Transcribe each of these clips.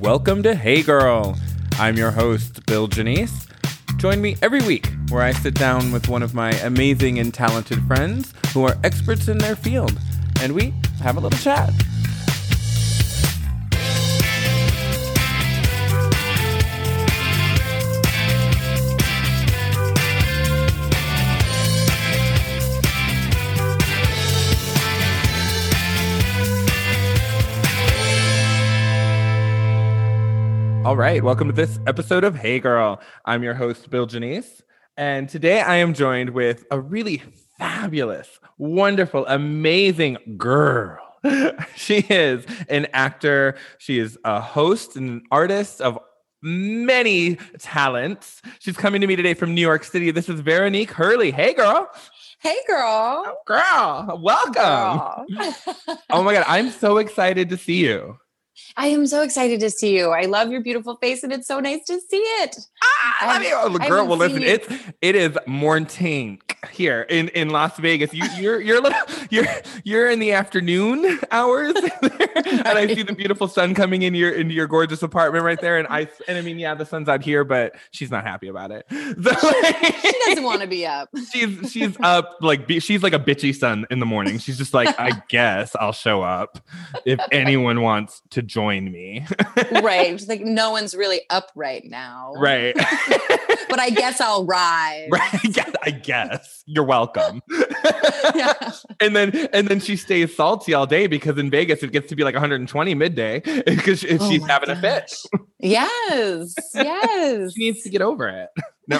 Welcome to Hey Girl. I'm your host, Bill Janice. Join me every week where I sit down with one of my amazing and talented friends who are experts in their field, and we have a little chat. All right, welcome to this episode of Hey Girl. I'm your host, Bill Janice, and today I am joined with a really fabulous, wonderful, amazing girl. she is an actor, she is a host and an artist of many talents. She's coming to me today from New York City. This is Veronique Hurley. Hey, girl. Hey, girl. Oh, girl, welcome. Girl. oh my God, I'm so excited to see you. I am so excited to see you. I love your beautiful face, and it's so nice to see it. Ah, I I mean, oh, I girl. Well, listen, it's it is morning here in in Las Vegas. You you're you're little you're you're in the afternoon hours, and I see the beautiful sun coming in your into your gorgeous apartment right there. And I and I mean, yeah, the sun's out here, but she's not happy about it. So, She doesn't want to be up. she's she's up like she's like a bitchy sun in the morning. She's just like, I guess I'll show up if anyone wants to join me. right. She's like, no one's really up right now. right. But I guess I'll rise. Right. I guess, I guess. You're welcome. Yeah. and then and then she stays salty all day because in Vegas it gets to be like 120 midday because if Oh she's having a fit. Yes. Yes. She needs to get over it. No.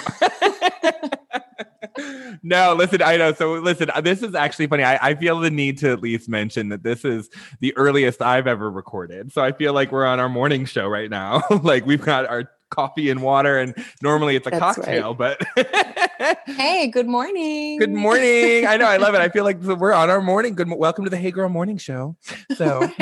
no, listen, I know. So listen, uh, this is actually funny. I, I feel the need to at least mention that this is the earliest I've ever recorded. So I feel like we're on our morning show right now. like we've got our coffee and water, and normally it's a That's cocktail, but Hey, good morning. Good morning. I know. I love it. I feel like we're on our morning. Good. mo- Welcome to the Hey Girl Morning Show. So,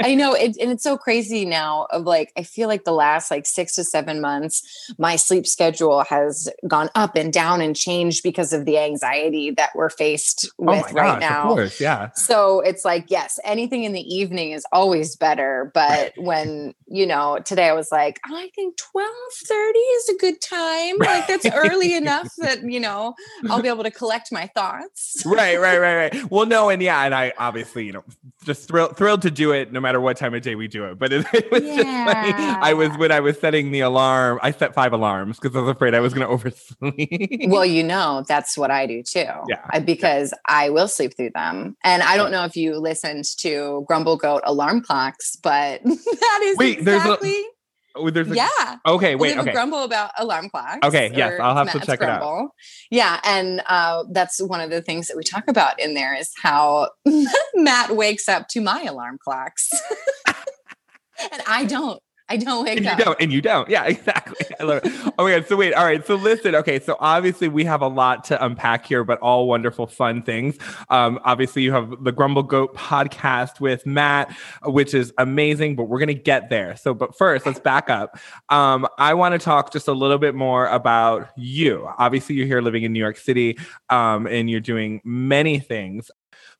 I know it, and it's so crazy now of like I feel like the last like 6 to 7 months my sleep schedule has gone up and down and changed because of the anxiety that we're faced oh with my right gosh, now. of course, yeah. So it's like yes, anything in the evening is always better, but when, you know, today I was like, I think 12:30 is a good time. Like that's early enough that, you know, I'll be able to collect my thoughts. Right, right, right, right. Well, no, and yeah, and I obviously, you know, just thrilled thrilled to do it no matter what time of day we do it. But it, it was just funny. I was when I was setting the alarm. I set five alarms because I was afraid I was going to oversleep. Well, you know, that's what I do too. Yeah, uh, I- because I will sleep through them. And I don't know if you listened to Grumble Goat alarm clocks, but that is Wait, there's a- exactly oh, there's a, yeah. Okay, wait. Okay. grumble about alarm clocks. Okay, yes, I'll have to Matt's check it out. Yeah, and uh, that's one of the things that we talk about in there is how Matt wakes up to my alarm clocks, and I don't. I don't wake and you up. don't, and you don't. Yeah, exactly. I love it. Oh my god. So wait, all right. So listen. Okay. So obviously we have a lot to unpack here, but all wonderful, fun things. Um, obviously you have the Grumble Goat podcast with Matt, which is amazing. But we're gonna get there. So, but first, let's back up. Um, I want to talk just a little bit more about you. Obviously, you're here living in New York City, um, and you're doing many things.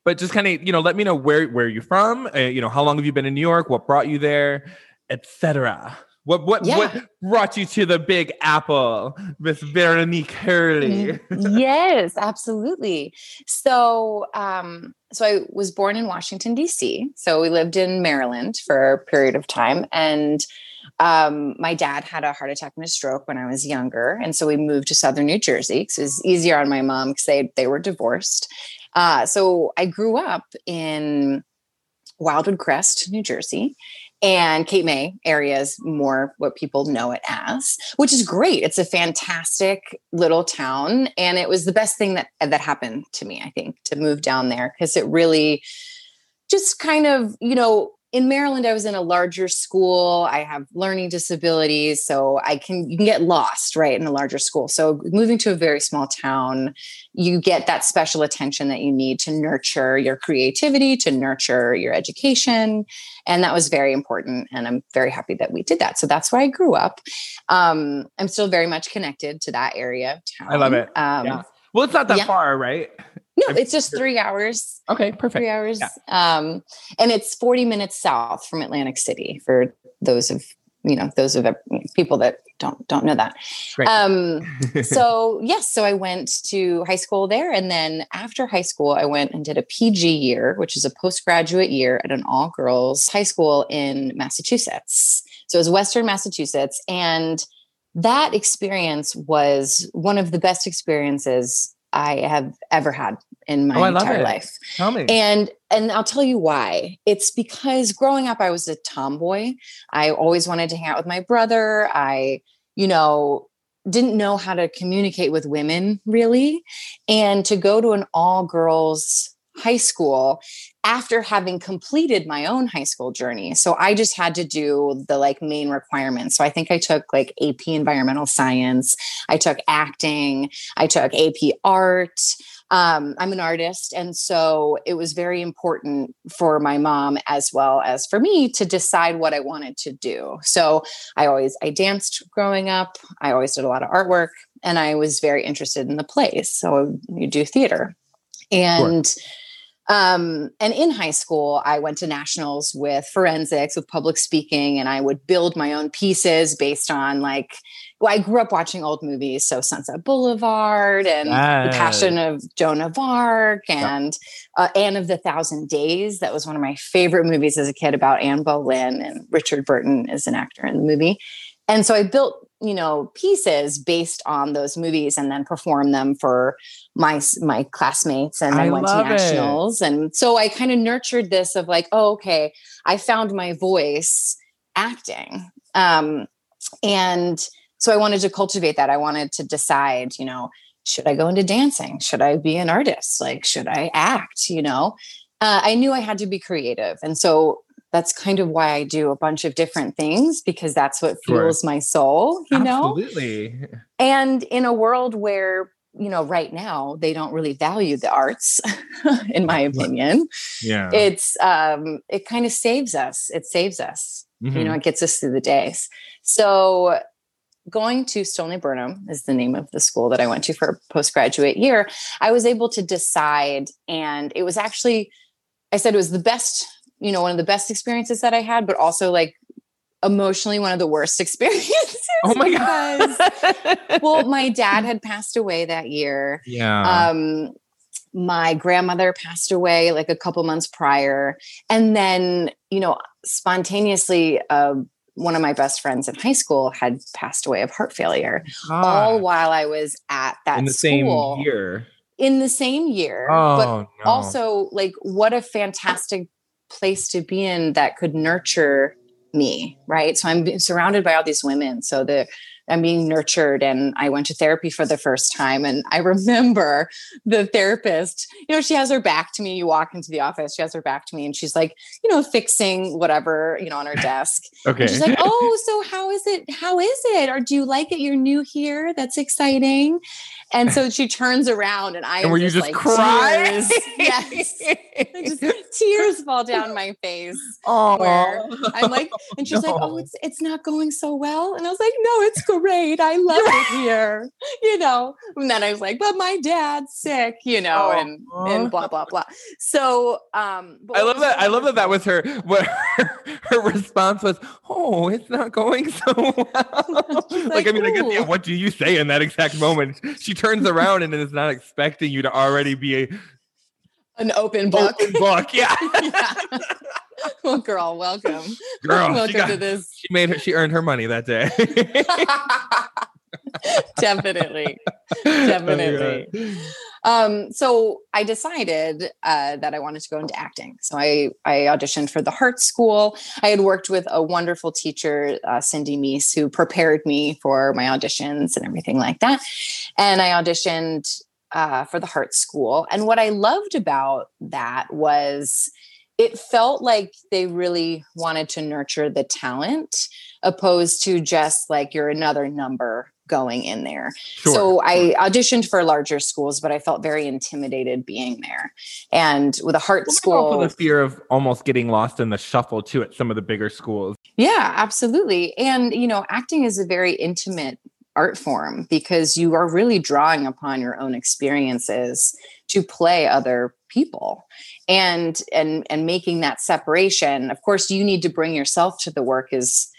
But just kind of, you know, let me know where where you're from. Uh, you know, how long have you been in New York? What brought you there? Etc. What what Yeah. what brought you to the Big Apple, with Veronique Hurley? Mm, yes, absolutely. So, um, so I was born in Washington D.C. So we lived in Maryland for a period of time, and um, my dad had a heart attack and a stroke when I was younger, and so we moved to Southern New Jersey because it was easier on my mom because they they were divorced. Uh, so I grew up in Wildwood Crest, New Jersey. And Cape May area is more what people know it as, which is great. It's a fantastic little town, and it was the best thing that that happened to me. I think to move down there because it really just kind of you know in Maryland, I was in a larger school. I have learning disabilities, so I can you can get lost right in a larger school. So moving to a very small town, you get that special attention that you need to nurture your creativity, to nurture your education, and that was very important. And I'm very happy that we did that. So that's where I grew up. Um, I'm still very much connected to that area of town. I love it. Um, Yeah. Well, it's not that Yeah. far, right? No, it's just three hours. Okay, perfect. Three hours. Yeah. Um, and it's 40 minutes south from Atlantic City for those of you know those of the people that don't don't know that um so yes so i went to high school there and then after high school i went and did a pg year which is a postgraduate year at an all girls high school in massachusetts so it was western massachusetts and that experience was one of the best experiences I have ever had in my oh, entire life. Tell me. And and I'll tell you why. It's because growing up I was a tomboy. I always wanted to hang out with my brother. I, you know, didn't know how to communicate with women really. And to go to an all girls high school after having completed my own high school journey. So I just had to do the like main requirements. So I think I took like AP environmental science, I took acting, I took AP art. Um, I'm an artist. And so it was very important for my mom as well as for me to decide what I wanted to do. So I always, I danced growing up. I always did a lot of artwork and I was very interested in the plays. So you do theater. And sure um, and in high school, I went to nationals with forensics, with public speaking, and I would build my own pieces based on like, well, I grew up watching old movies, so Sunset Boulevard and The Passion of Joan of Arc and uh, Anne of the Thousand Days. That was one of my favorite movies as a kid about Anne Boleyn, and Richard Burton is an actor in the movie. And so I built you know pieces based on those movies and then perform them for my my classmates and I, I went to nationals it. and so I kind of nurtured this of like oh okay I found my voice acting um and so I wanted to cultivate that I wanted to decide you know should I go into dancing should I be an artist like should I act you know uh, I knew I had to be creative and so that's kind of why I do a bunch of different things because that's what fuels sure. my soul, you know. Absolutely. know? And in a world where, you know, right now they don't really value the arts, in my opinion. Yeah. It's um it kind of saves us. It saves us. Mm-hmm. You know, mm-hmm. it gets us through the days. So going to Stoneleigh-Burnham is the name of the school that I went to for a postgraduate year. I was able to decide and it was actually I said it was the best you know, one of the best experiences that I had, but also like emotionally one of the worst experiences. Oh my god. well, my dad had passed away that year. Yeah. Um my grandmother passed away like a couple months prior and then, you know, spontaneously uh, one of my best friends in high school had passed away of heart failure ah. all while I was at that in the school. same year. In the same year. Oh, but no. also like what a fantastic place to be in that could nurture me right so i'm surrounded by all these women so the I'm being nurtured. And I went to therapy for the first time. And I remember the therapist, you know, she has her back to me. You walk into the office, she has her back to me, and she's like, you know, fixing whatever, you know, on her desk. okay. And she's like, oh, so how is it? How is it? Or do you like it? You're new here. That's exciting. And so she turns around and I and were you just like, crying? yes. just, tears fall down my face. Oh, I'm like, and she's no. like, oh, it's it's not going so well. And I was like, no, it's great. I love it here. You know. And then I was like, but my dad's sick, you know, oh. and and blah blah blah. So um I love that. I love that that was her what her, her response was, oh, it's not going so well. like, like, I mean, I guess yeah, what do you say in that exact moment? She turns around and is not expecting you to already be a an open book. Open book, yeah. yeah. Well, girl, welcome. Girl, welcome got, to this. She made her. She earned her money that day. definitely, definitely. Oh, um, so I decided uh, that I wanted to go into acting. So I I auditioned for the Hartt School. I had worked with a wonderful teacher, uh, Cindy Meese, who prepared me for my auditions and everything like that. And I auditioned uh, for the Hartt School. And what I loved about that was it felt like they really wanted to nurture the talent opposed to just like you're another number going in there. Sure. So I auditioned for larger schools, but I felt very intimidated being there. And with a Hartt well, school, also the fear of almost getting lost in the shuffle too at some of the bigger schools. Yeah, absolutely. And you know, acting is a very intimate art form because you are really drawing upon your own experiences to play other people and and and making that separation of course you need to bring yourself to the work is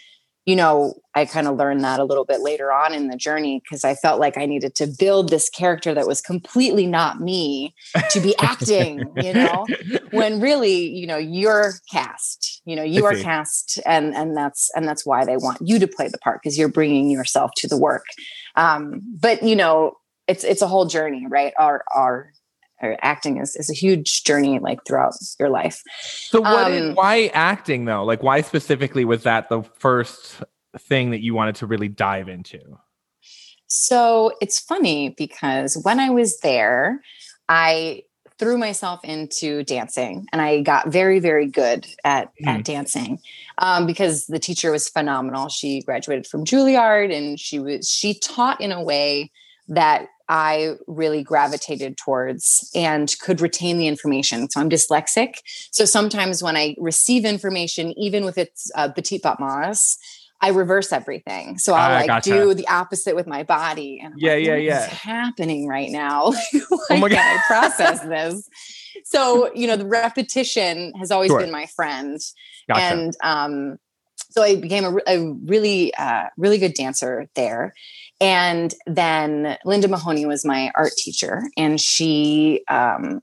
you know, I kind of learned that a little bit later on in the journey because I felt like I needed to build this character that was completely not me to be acting, you know, when really, you know, you're cast, you know, you are cast and and that's and that's why they want you to play the part because you're bringing yourself to the work. Um, but you know, it's it's a whole journey, right? Our our acting is, is a huge journey like throughout your life. So what um, is, why acting though? Like why specifically was that the first thing that you wanted to really dive into? So it's funny because when I was there, I threw myself into dancing and I got very, very good at, mm. at dancing um, because the teacher was phenomenal. She graduated from Juilliard and she was, she taught in a way that I really gravitated towards and could retain the information. So I'm dyslexic. So sometimes when I receive information, even with its uh, petit battements, I reverse everything. So I'll like gotcha. do the opposite with my body. And I'm yeah, like, yeah, yeah. happening right now? Why oh my God. I process this? So, you know, the repetition has always sure. been my friend. Gotcha. And um, so I became a, a really, uh, really good dancer there. And then Linda Mahoney was my art teacher, and she, um,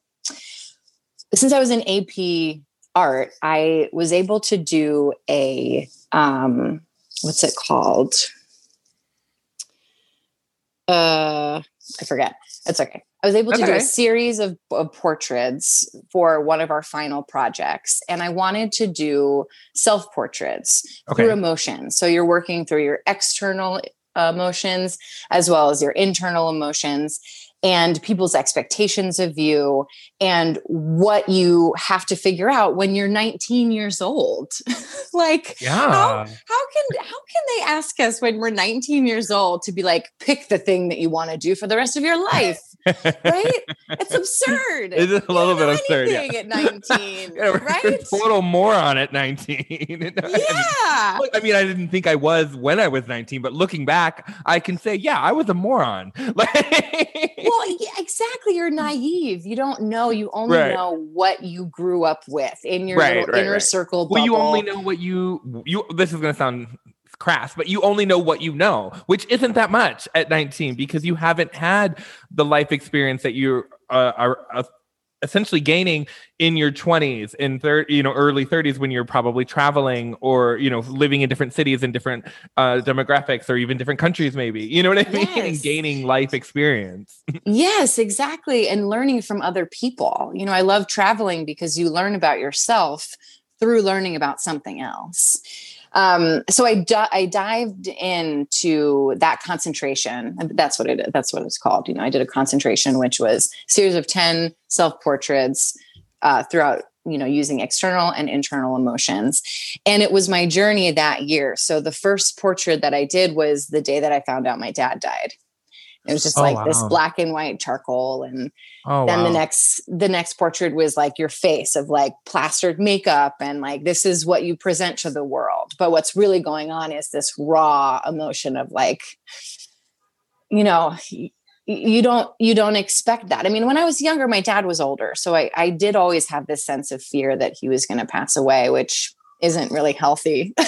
since I was in AP art, I was able to do a um, what's it called? Uh, I forget. It's okay. I was able to do a series of, of, portraits for one of our final projects. And I wanted to do self portraits okay. through emotion. So you're working through your external emotions as well as your internal emotions and people's expectations of you and what you have to figure out when you're 19 years old like yeah. how, how can how can they ask us when we're 19 years old to be like pick the thing that you want to do for the rest of your life right? It's absurd. It's a little bit absurd. Yeah. At 19, yeah, right? Total moron at 19. yeah. I mean, I mean, I didn't think I was when I was 19, but looking back, I can say, yeah, I was a moron. well, yeah, exactly. You're naive. You don't know. You only right. know what you grew up with in your right, little right, inner circle. Bubble. Well, you only know what you you. This is going to sound crass, but you only know what you know, which isn't that much at 19 because you haven't had the life experience that you uh, are uh, essentially gaining in your 20s in third you know early 30s when you're probably traveling or you know living in different cities and different uh, demographics or even different countries maybe you know what i mean? Yes. and gaining life experience. Yes exactly and learning from other people. You know i love traveling because you learn about yourself through learning about something else um, so I, I dived into that concentration. That's what it that's what it's called. You know, I did a concentration, which was series of 10 self-portraits uh, throughout, you know, using external and internal emotions. And it was my journey that year. So the first portrait that I did was the day that I found out my dad died. It was just oh, like wow. this black and white charcoal. And oh, then wow. the next the next portrait was like your face of like plastered makeup and like this is what you present to the world. But what's really going on is this raw emotion of like, you know, you don't you don't expect that i mean when i was younger my dad was older so i i did always have this sense of fear that he was going to pass away which isn't really healthy.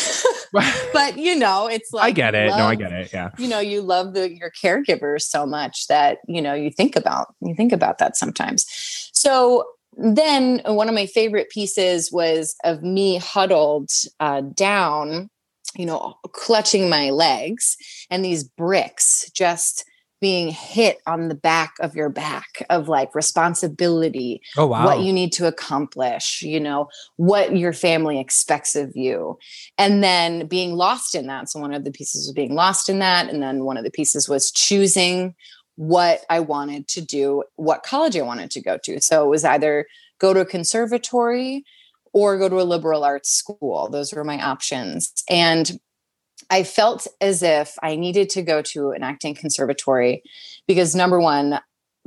but you know, it's like I get it. Love, no, I get it. Yeah. You know, you love the your caregivers so much that, you know, you think about you think about that sometimes. So then one of my favorite pieces was of me huddled uh, down, you know, clutching my legs and these bricks just being hit on the back of your back of like responsibility oh, wow. what you need to accomplish you know what your family expects of you. And then being lost in that so one of the pieces was being lost in that and then one of the pieces was choosing what i wanted to do what college i wanted to go to. So it was either go to a conservatory or go to a liberal arts school. Those were my options. And I felt as if I needed to go to an acting conservatory because number one,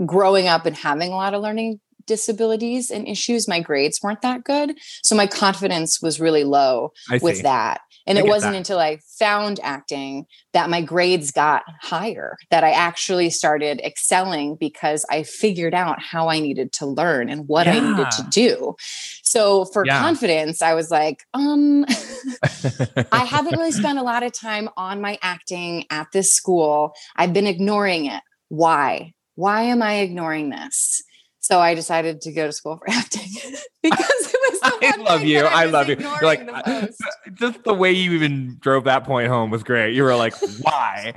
growing up and having a lot of learning disabilities and issues, my grades weren't that good. So my confidence was really low with that. And I it wasn't that. until I found acting that my grades got higher, that I actually started excelling because I figured out how I needed to learn and what yeah. I needed to do. So for yeah. confidence, I was like, um, I haven't really spent a lot of time on my acting at this school. I've been ignoring it. Why? Why am I ignoring this? So I decided to go to school for acting because it was. I love you. I, I love you. You're like uh, uh, just the way you even drove that point home was great. You were like, "Why?"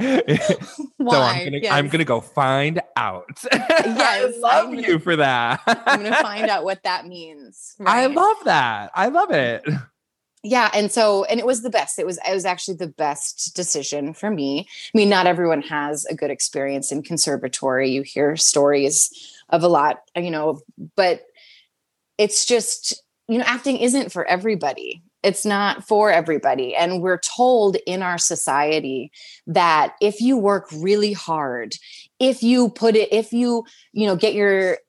why? so I'm gonna yes. I'm gonna go find out. Yes, I love gonna, you for that. I'm gonna find out what that means. Right? I love that. I love it yeah and so and it was the best it was it was actually the best decision for me i mean not everyone has a good experience in conservatory you hear stories of a lot you know but it's just you know acting isn't for everybody. It's not for everybody. And we're told in our society that if you work really hard if you put it if you you know get your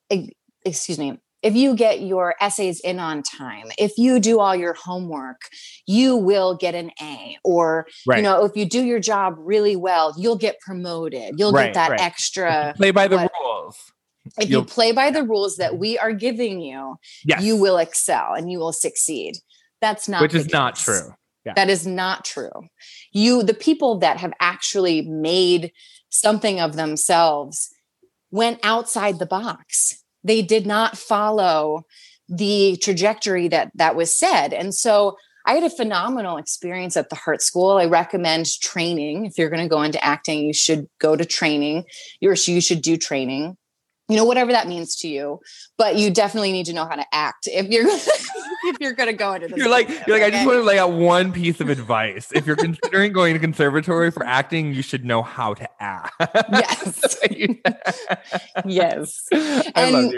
excuse me if you get your essays in on time if you do all your homework you will get an a. Or right. you know if you do your job really well you'll get promoted. You'll right, get that right. extra play by the what, rules if you'll, you play by the rules that we are giving you yes. you will excel and you will succeed. That's not which is case. not true. Yeah. that is not true. You the people that have actually made something of themselves went outside the box. They did not follow the trajectory that that was said. And so i had a phenomenal experience at the Hartt school. I recommend training. If you're going to go into acting you should go to training. You you should do training you know whatever that means to you but you definitely need to know how to act if you're if you're going to go into this you're like you're like okay? i just want to lay out one piece of advice. If you're considering going to conservatory for acting you should know how to act. Yes. Yes. And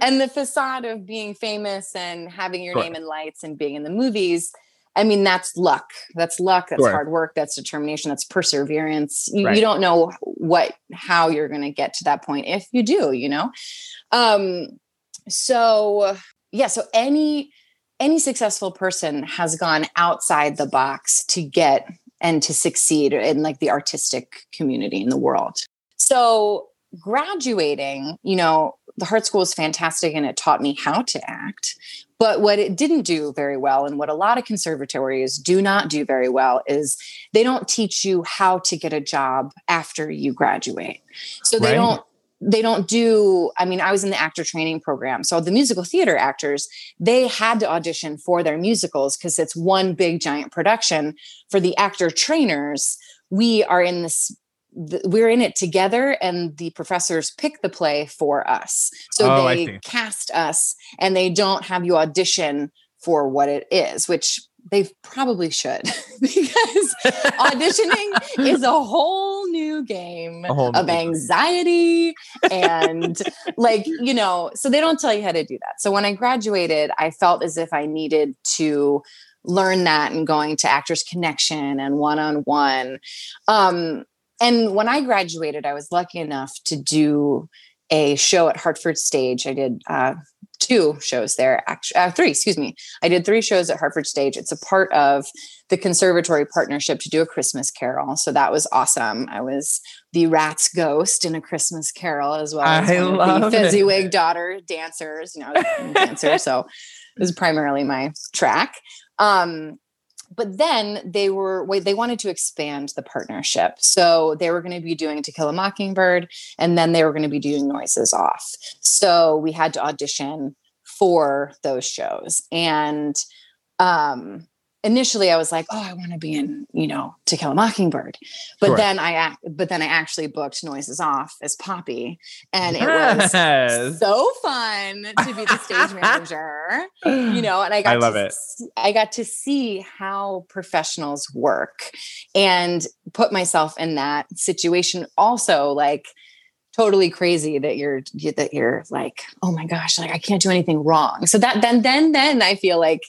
and the facade of being famous and having your sure. name in lights and being in the movies I mean, that's luck. That's luck. That's sure. hard work. That's determination. That's perseverance. You, right. you don't know what, how you're going to get to that point if you do, you know? Um, so yeah, so any, any successful person has gone outside the box to get and to succeed in like the artistic community in the world. So graduating, you know, the Hartt School is fantastic and it taught me how to act. But what it didn't do very well, and what a lot of conservatories do not do very well, is they don't teach you how to get a job after you graduate. So they right. don't they don't do i mean i was in the actor training program so the musical theater actors they had to audition for their musicals because it's one big giant production for the actor trainers we are in this we're in it together and the professors pick the play for us. So oh, they cast us and they don't have you audition for what it is which they probably should because auditioning is a whole new game whole of anxiety and like you know so they don't tell you how to do that. So when i graduated i felt as if i needed to learn that and going to actors connection and one-on-one. Um and when I graduated, I was lucky enough to do a show at Hartford Stage. I did uh, two shows there, actually, uh, three, excuse me. I did three shows at Hartford Stage. It's a part of the conservatory partnership to do a Christmas Carol. So that was awesome. I was the rat's ghost in a Christmas Carol as well as I of the Fezziwig daughter dancers, you know, dancer. So it was primarily my track. Um, but then they were they wanted to expand the partnership. So they were going to be doing to kill a mockingbird and then they were going to be doing noises off. So we had to audition for those shows. And um initially I was like, oh, I want to be in, you know, To Kill a Mockingbird. But then I but then I actually booked Noises Off as Poppy. And it yes. was so fun to be the stage manager. You know, and I got I love to, it. I got to see how professionals work and put myself in that situation. Also, like totally crazy that you're that you're like, oh my gosh, like I can't do anything wrong. So that then then then I feel like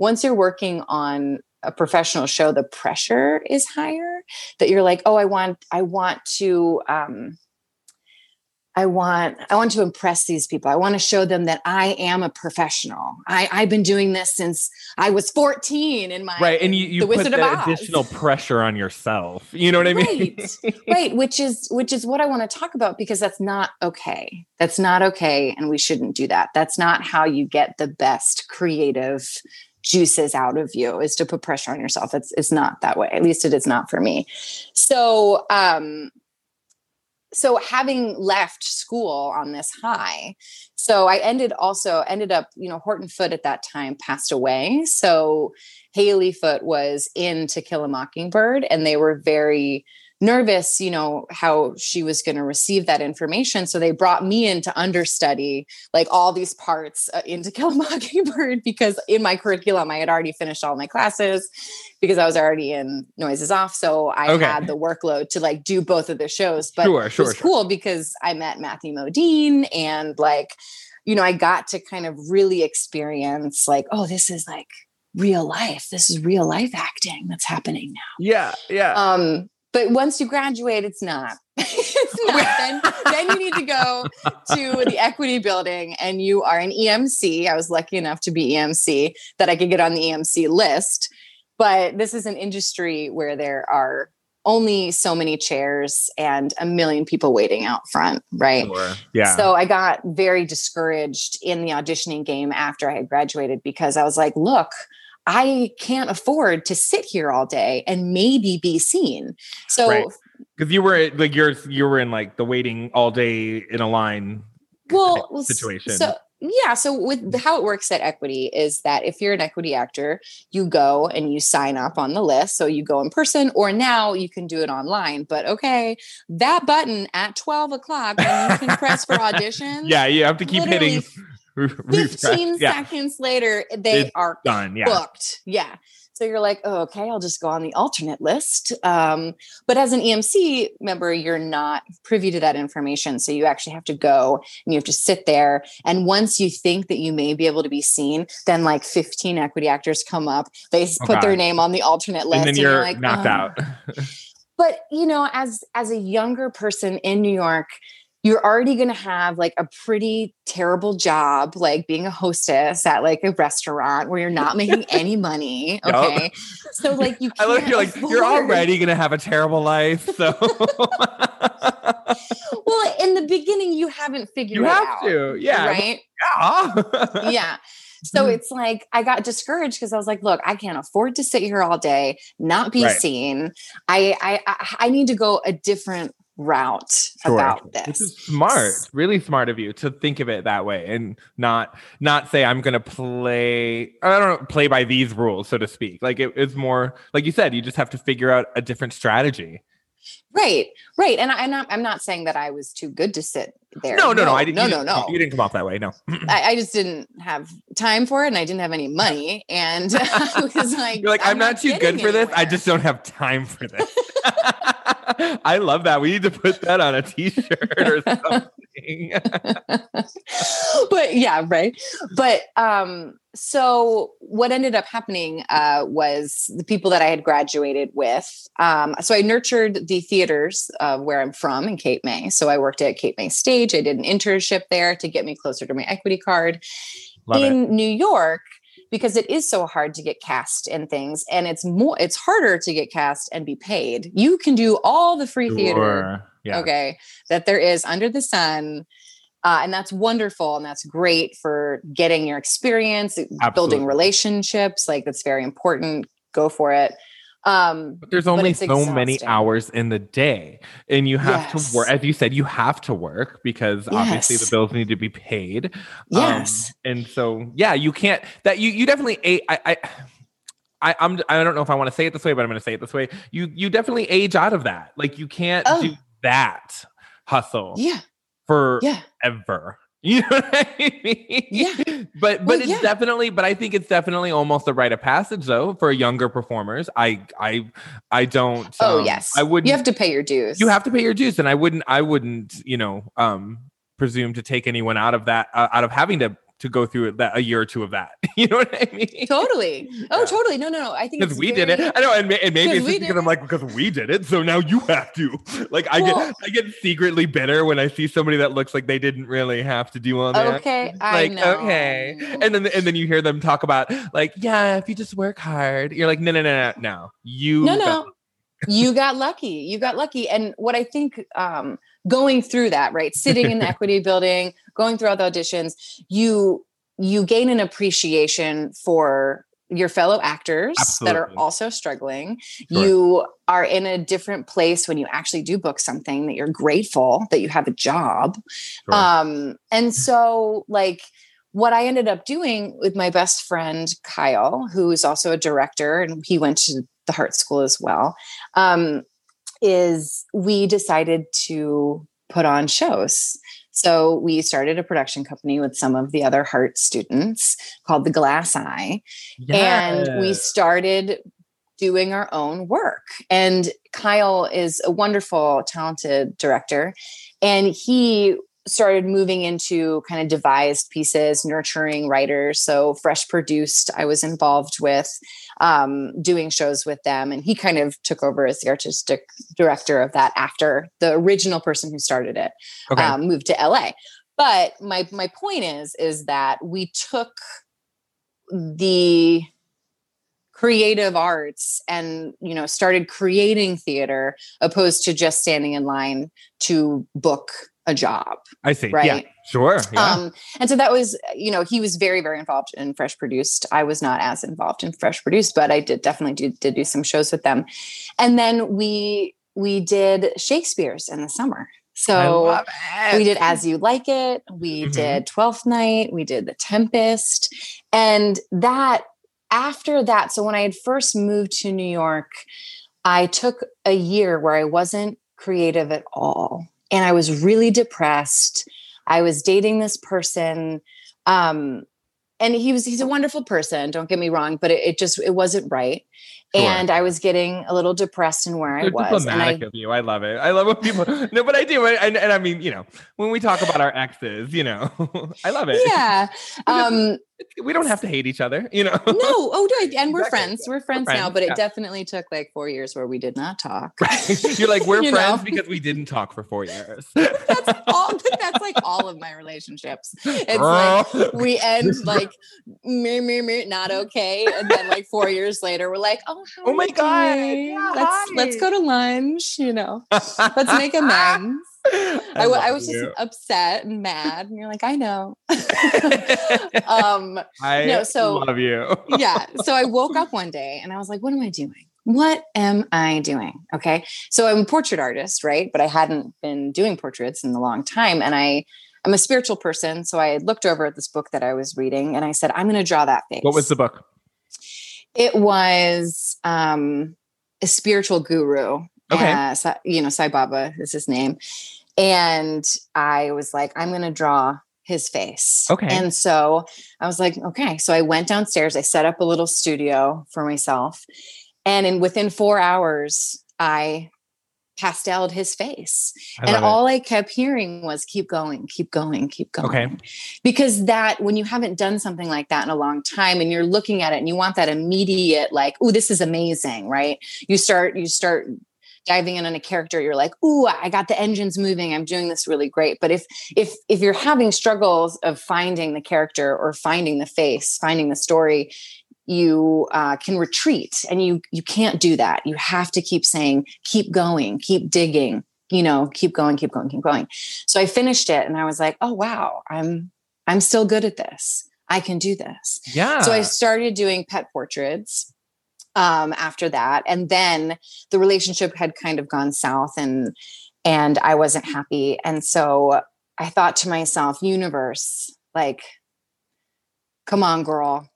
once you're working on a professional show the pressure is higher that you're like oh i want i want to um I want I want to impress these people. I want to show them that I am a professional. I, I've been doing this since I was 14 in my right, and you, you the put Wizard that additional pressure on yourself. You know what I mean? Right. right, which is which is what I want to talk about because that's not okay. That's not okay, and we shouldn't do that. That's not how you get the best creative juices out of you is to put pressure on yourself. It's it's not that way. At least it is not for me. So um so having left school on this high so i ended also ended up you know horton foote at that time passed away so Hallie foote was in to kill a mockingbird and they were very nervous you know how she was going to receive that information so they brought me in to understudy like all these parts uh, in to kill a mockingbird because in my curriculum i had already finished all my classes because i was already in noises off so i Okay. had the workload to like do both of the shows but Sure, it was sure. cool because i met matthew modine and like you know i got to kind of really experience like oh this is like real life this is real life acting that's happening now Yeah, yeah. um, but once you graduate, it's not. it's not. then, then you need to go to the equity building and you are an EMC. I was lucky enough to be EMC that I could get on the EMC list. But this is an industry where there are only so many chairs and a million people waiting out front, right? Sure. Yeah. So I got very discouraged in the auditioning game after I had graduated because I was like, look, I can't afford to sit here all day and maybe be seen. So Right. because you were like you're you were in like the waiting all day in a line. well situation. So yeah, so with mm-hmm. how it works at Equity is that if you're an equity actor, you go and you sign up on the list. So you go in person, or now you can do it online. But okay, that button at twelve o'clock and you can press for auditions. Yeah, you have to keep hitting. Literally re- refresh. 15 Yeah, seconds later, they It's are done. Yeah. booked. Yeah. So you're like, oh, okay, I'll just go on the alternate list. Um, but as an EMC member, you're not privy to that information. So you actually have to go and you have to sit there. And once you think that you may be able to be seen, then like 15 equity actors come up, they Oh, put their name on the alternate list. and then you're like, knocked "Oh." out. but you know as as a younger person in new york you're already going to have like a pretty terrible job like being a hostess at like a restaurant where you're not making any money okay so like you I love you're like you're already gonna have a terrible life, so well in the beginning you haven't figured you have out to. Yeah. right Yeah. yeah so Mhm. it's like i got discouraged because i was like look i can't afford to sit here all day not be Right. seen I, I i i need to go a different route Sure. about This this is smart, really smart of you to think of it that way and not not say I'm gonna play I don't know, play by these rules, so to speak. Like it is more like you said, you just have to figure out a different strategy. Right, right. And I, I'm not. I'm not saying that I was too good to sit there. No, no, no. I didn't. No, you no, didn't- no. You didn't come off that way. No. I, I just didn't have time for it, and I didn't have any money, and I was like, You're like, I'm, not, too good for this. I just don't have time for this. I love that. We need to put that on a t-shirt or something. but yeah, right. But um, so what ended up happening uh, was the people that I had graduated with. Um, so I nurtured the theaters uh, where I'm from in Cape May. So I worked at Cape May Stage. I did an internship there to get me closer to my equity card. love it. in New York because it is so hard to get cast in things and it's more it's harder to get cast and be paid. You can do all the free theater Yeah. okay that there is under the sun uh, and that's wonderful and that's great for getting your experience building relationships like that's very important go for it um But there's only it's so many hours in the day, and you have Yes. to work. As you said, you have to work because obviously the bills need to be paid. Um, yes and so yeah, you can't. That you you definitely. age. I I I'm. I don't know if I want to say it this way, but I'm going to say it this way. You you definitely age out of that. Like you can't Oh. do that hustle yeah forever. yeah You know what I mean? Yeah. But but Well, it's yeah. definitely. But I think it's definitely almost a rite of passage though for younger performers. I I I don't. oh um, yes I wouldn't. you have to pay your dues you have to pay your dues and i wouldn't i wouldn't you know um presume to take anyone out of that uh, out of having to to go through that a year or two of that. You know what I mean? Totally. Oh, Yeah. totally. No, no, no. I think Because it's we did it. I know, and, and maybe it's just because did I'm like, because we did it, so now you have to. Like I Well- get I get secretly bitter when I see somebody that looks like they didn't really have to do all that. Okay, I like know. okay and then and then you hear them talk about like yeah if you just work hard you're like no no no no no you no, no. you got lucky. You got lucky. And what I think um, going through that, right, sitting in the equity building, going through all the auditions, you you gain an appreciation for your fellow actors that are also struggling. Sure. You are in a different place when you actually do book something that you're grateful that you have a job. Sure. Um, and so like what I ended up doing with my best friend Kyle, who is also a director and he went to the Hartt School as well, um, is we decided to put on shows. So we started a production company with some of the other Hartt students called the Glass Eye and we started doing our own work and kyle is a wonderful talented director and he started moving into kind of devised pieces nurturing writers so fresh produced i was involved with um, doing shows with them and he kind of took over as the artistic director of that after the original person who started it okay um, moved to LA. But my my point is is that we took the creative arts and you know started creating theater opposed to just standing in line to book a job i see. Yeah. right? Sure. Yeah. um and so that was you know he was very very involved in fresh produced. I was not as involved in fresh produced but i did definitely do did do some shows with them. And then we we did shakespeare's in the summer. So we did as you like it we Mhm. did 12th night we did the tempest. And that after that so when i had first moved to new york i took a year where i wasn't creative at all and i was really depressed i was dating this person um and he was he's a wonderful person don't get me wrong but it, it just it wasn't right Sure. and i was getting a little depressed in where i They're was and I, diplomatic of you. I love it. I love when people. no, but I do, and, and I mean, you know, when we talk about our exes, you know, I love it. yeah um we don't have to hate each other, you know. no oh and we're Exactly. friends we're friends now friends, but it yeah. definitely took like four years where we did not talk You're like we're You friends know. because we didn't talk for four years. that's all that's like all of my relationships it's Girl. like we end like me me me not okay and then like four years later we're like oh Oh my God, yeah, let's let's go to lunch you know let's make amends I, I was just upset and mad and you're like i know um I No, so- love you. yeah. So I woke up one day and I was like, what am I doing? What am I doing? Okay. So I'm a portrait artist, right? But I hadn't been doing portraits in a long time. And I, I'm a spiritual person. So I looked over at this book that I was reading and I said, I'm going to draw that face. What was the book? It was um, a spiritual guru. Okay. Uh, you know, Sai Baba is his name. And I was like, I'm going to draw his face. Okay. And so I was like, okay. So I went downstairs. I set up a little studio for myself. And in within four hours, I pasteled his face. I and love it. all I kept hearing was keep going, keep going, keep going. Okay. Because that, when you haven't done something like that in a long time and you're looking at it and you want that immediate, like, oh, this is amazing, right? You start, you start diving in on a character, you're like, ooh, I got the engines moving. I'm doing this really great. But if if if you're having struggles of finding the character or finding the face, finding the story, you uh, can retreat and you you can't do that you have to keep saying keep going keep digging you know keep going keep going keep going so i finished it and i was like oh wow i'm i'm still good at this i can do this Yeah. so i started doing pet portraits um, after that and then the relationship had kind of gone south and and i wasn't happy and so i thought to myself universe like come on girl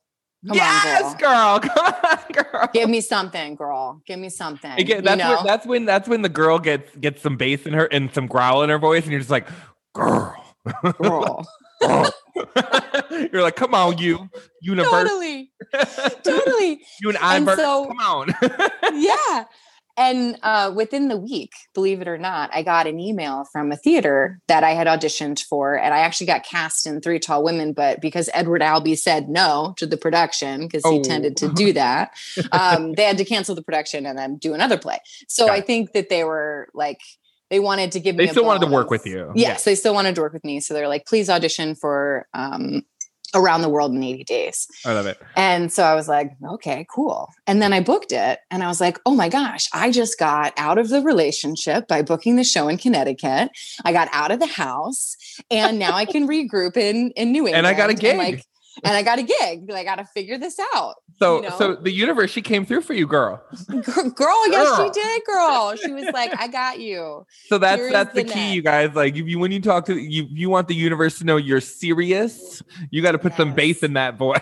Come on, yes, girl. Come on, girl. give me something girl give me something Again, you know? when that's when that's when the girl gets gets some bass in her and some growl in her voice, and you're just like, girl. girl you're like, come on, you universe. totally totally you and I, And so- come on. yeah and uh, within the week, believe it or not, I got an email from a theater that I had auditioned for, and I actually got cast in Three Tall Women. But because Edward Albee said no to the production, because he Oh. tended to do that, um, they had to cancel the production and then do another play. So Got I think that they were like, they wanted to give me. They still wanted to work with you. Yes, they still wanted to work with me. So they're like, please audition for um, Around the World in 80 Days. I love it. And so I was like, okay, cool. And then I booked it and I was like, oh my gosh, I just got out of the relationship by booking the show in Connecticut. I got out of the house and now I can regroup in, in New England. And I got a gig. like, and I got a gig. I got to figure this out. So, you know? so the universe, she came through for you, girl. Girl, yes, she did, girl. She was like, I got you. So that's Here is that's the, the key, net. you guys. Like, if you when you talk to you, you want the universe to know you're serious. You got to put some bass in that voice.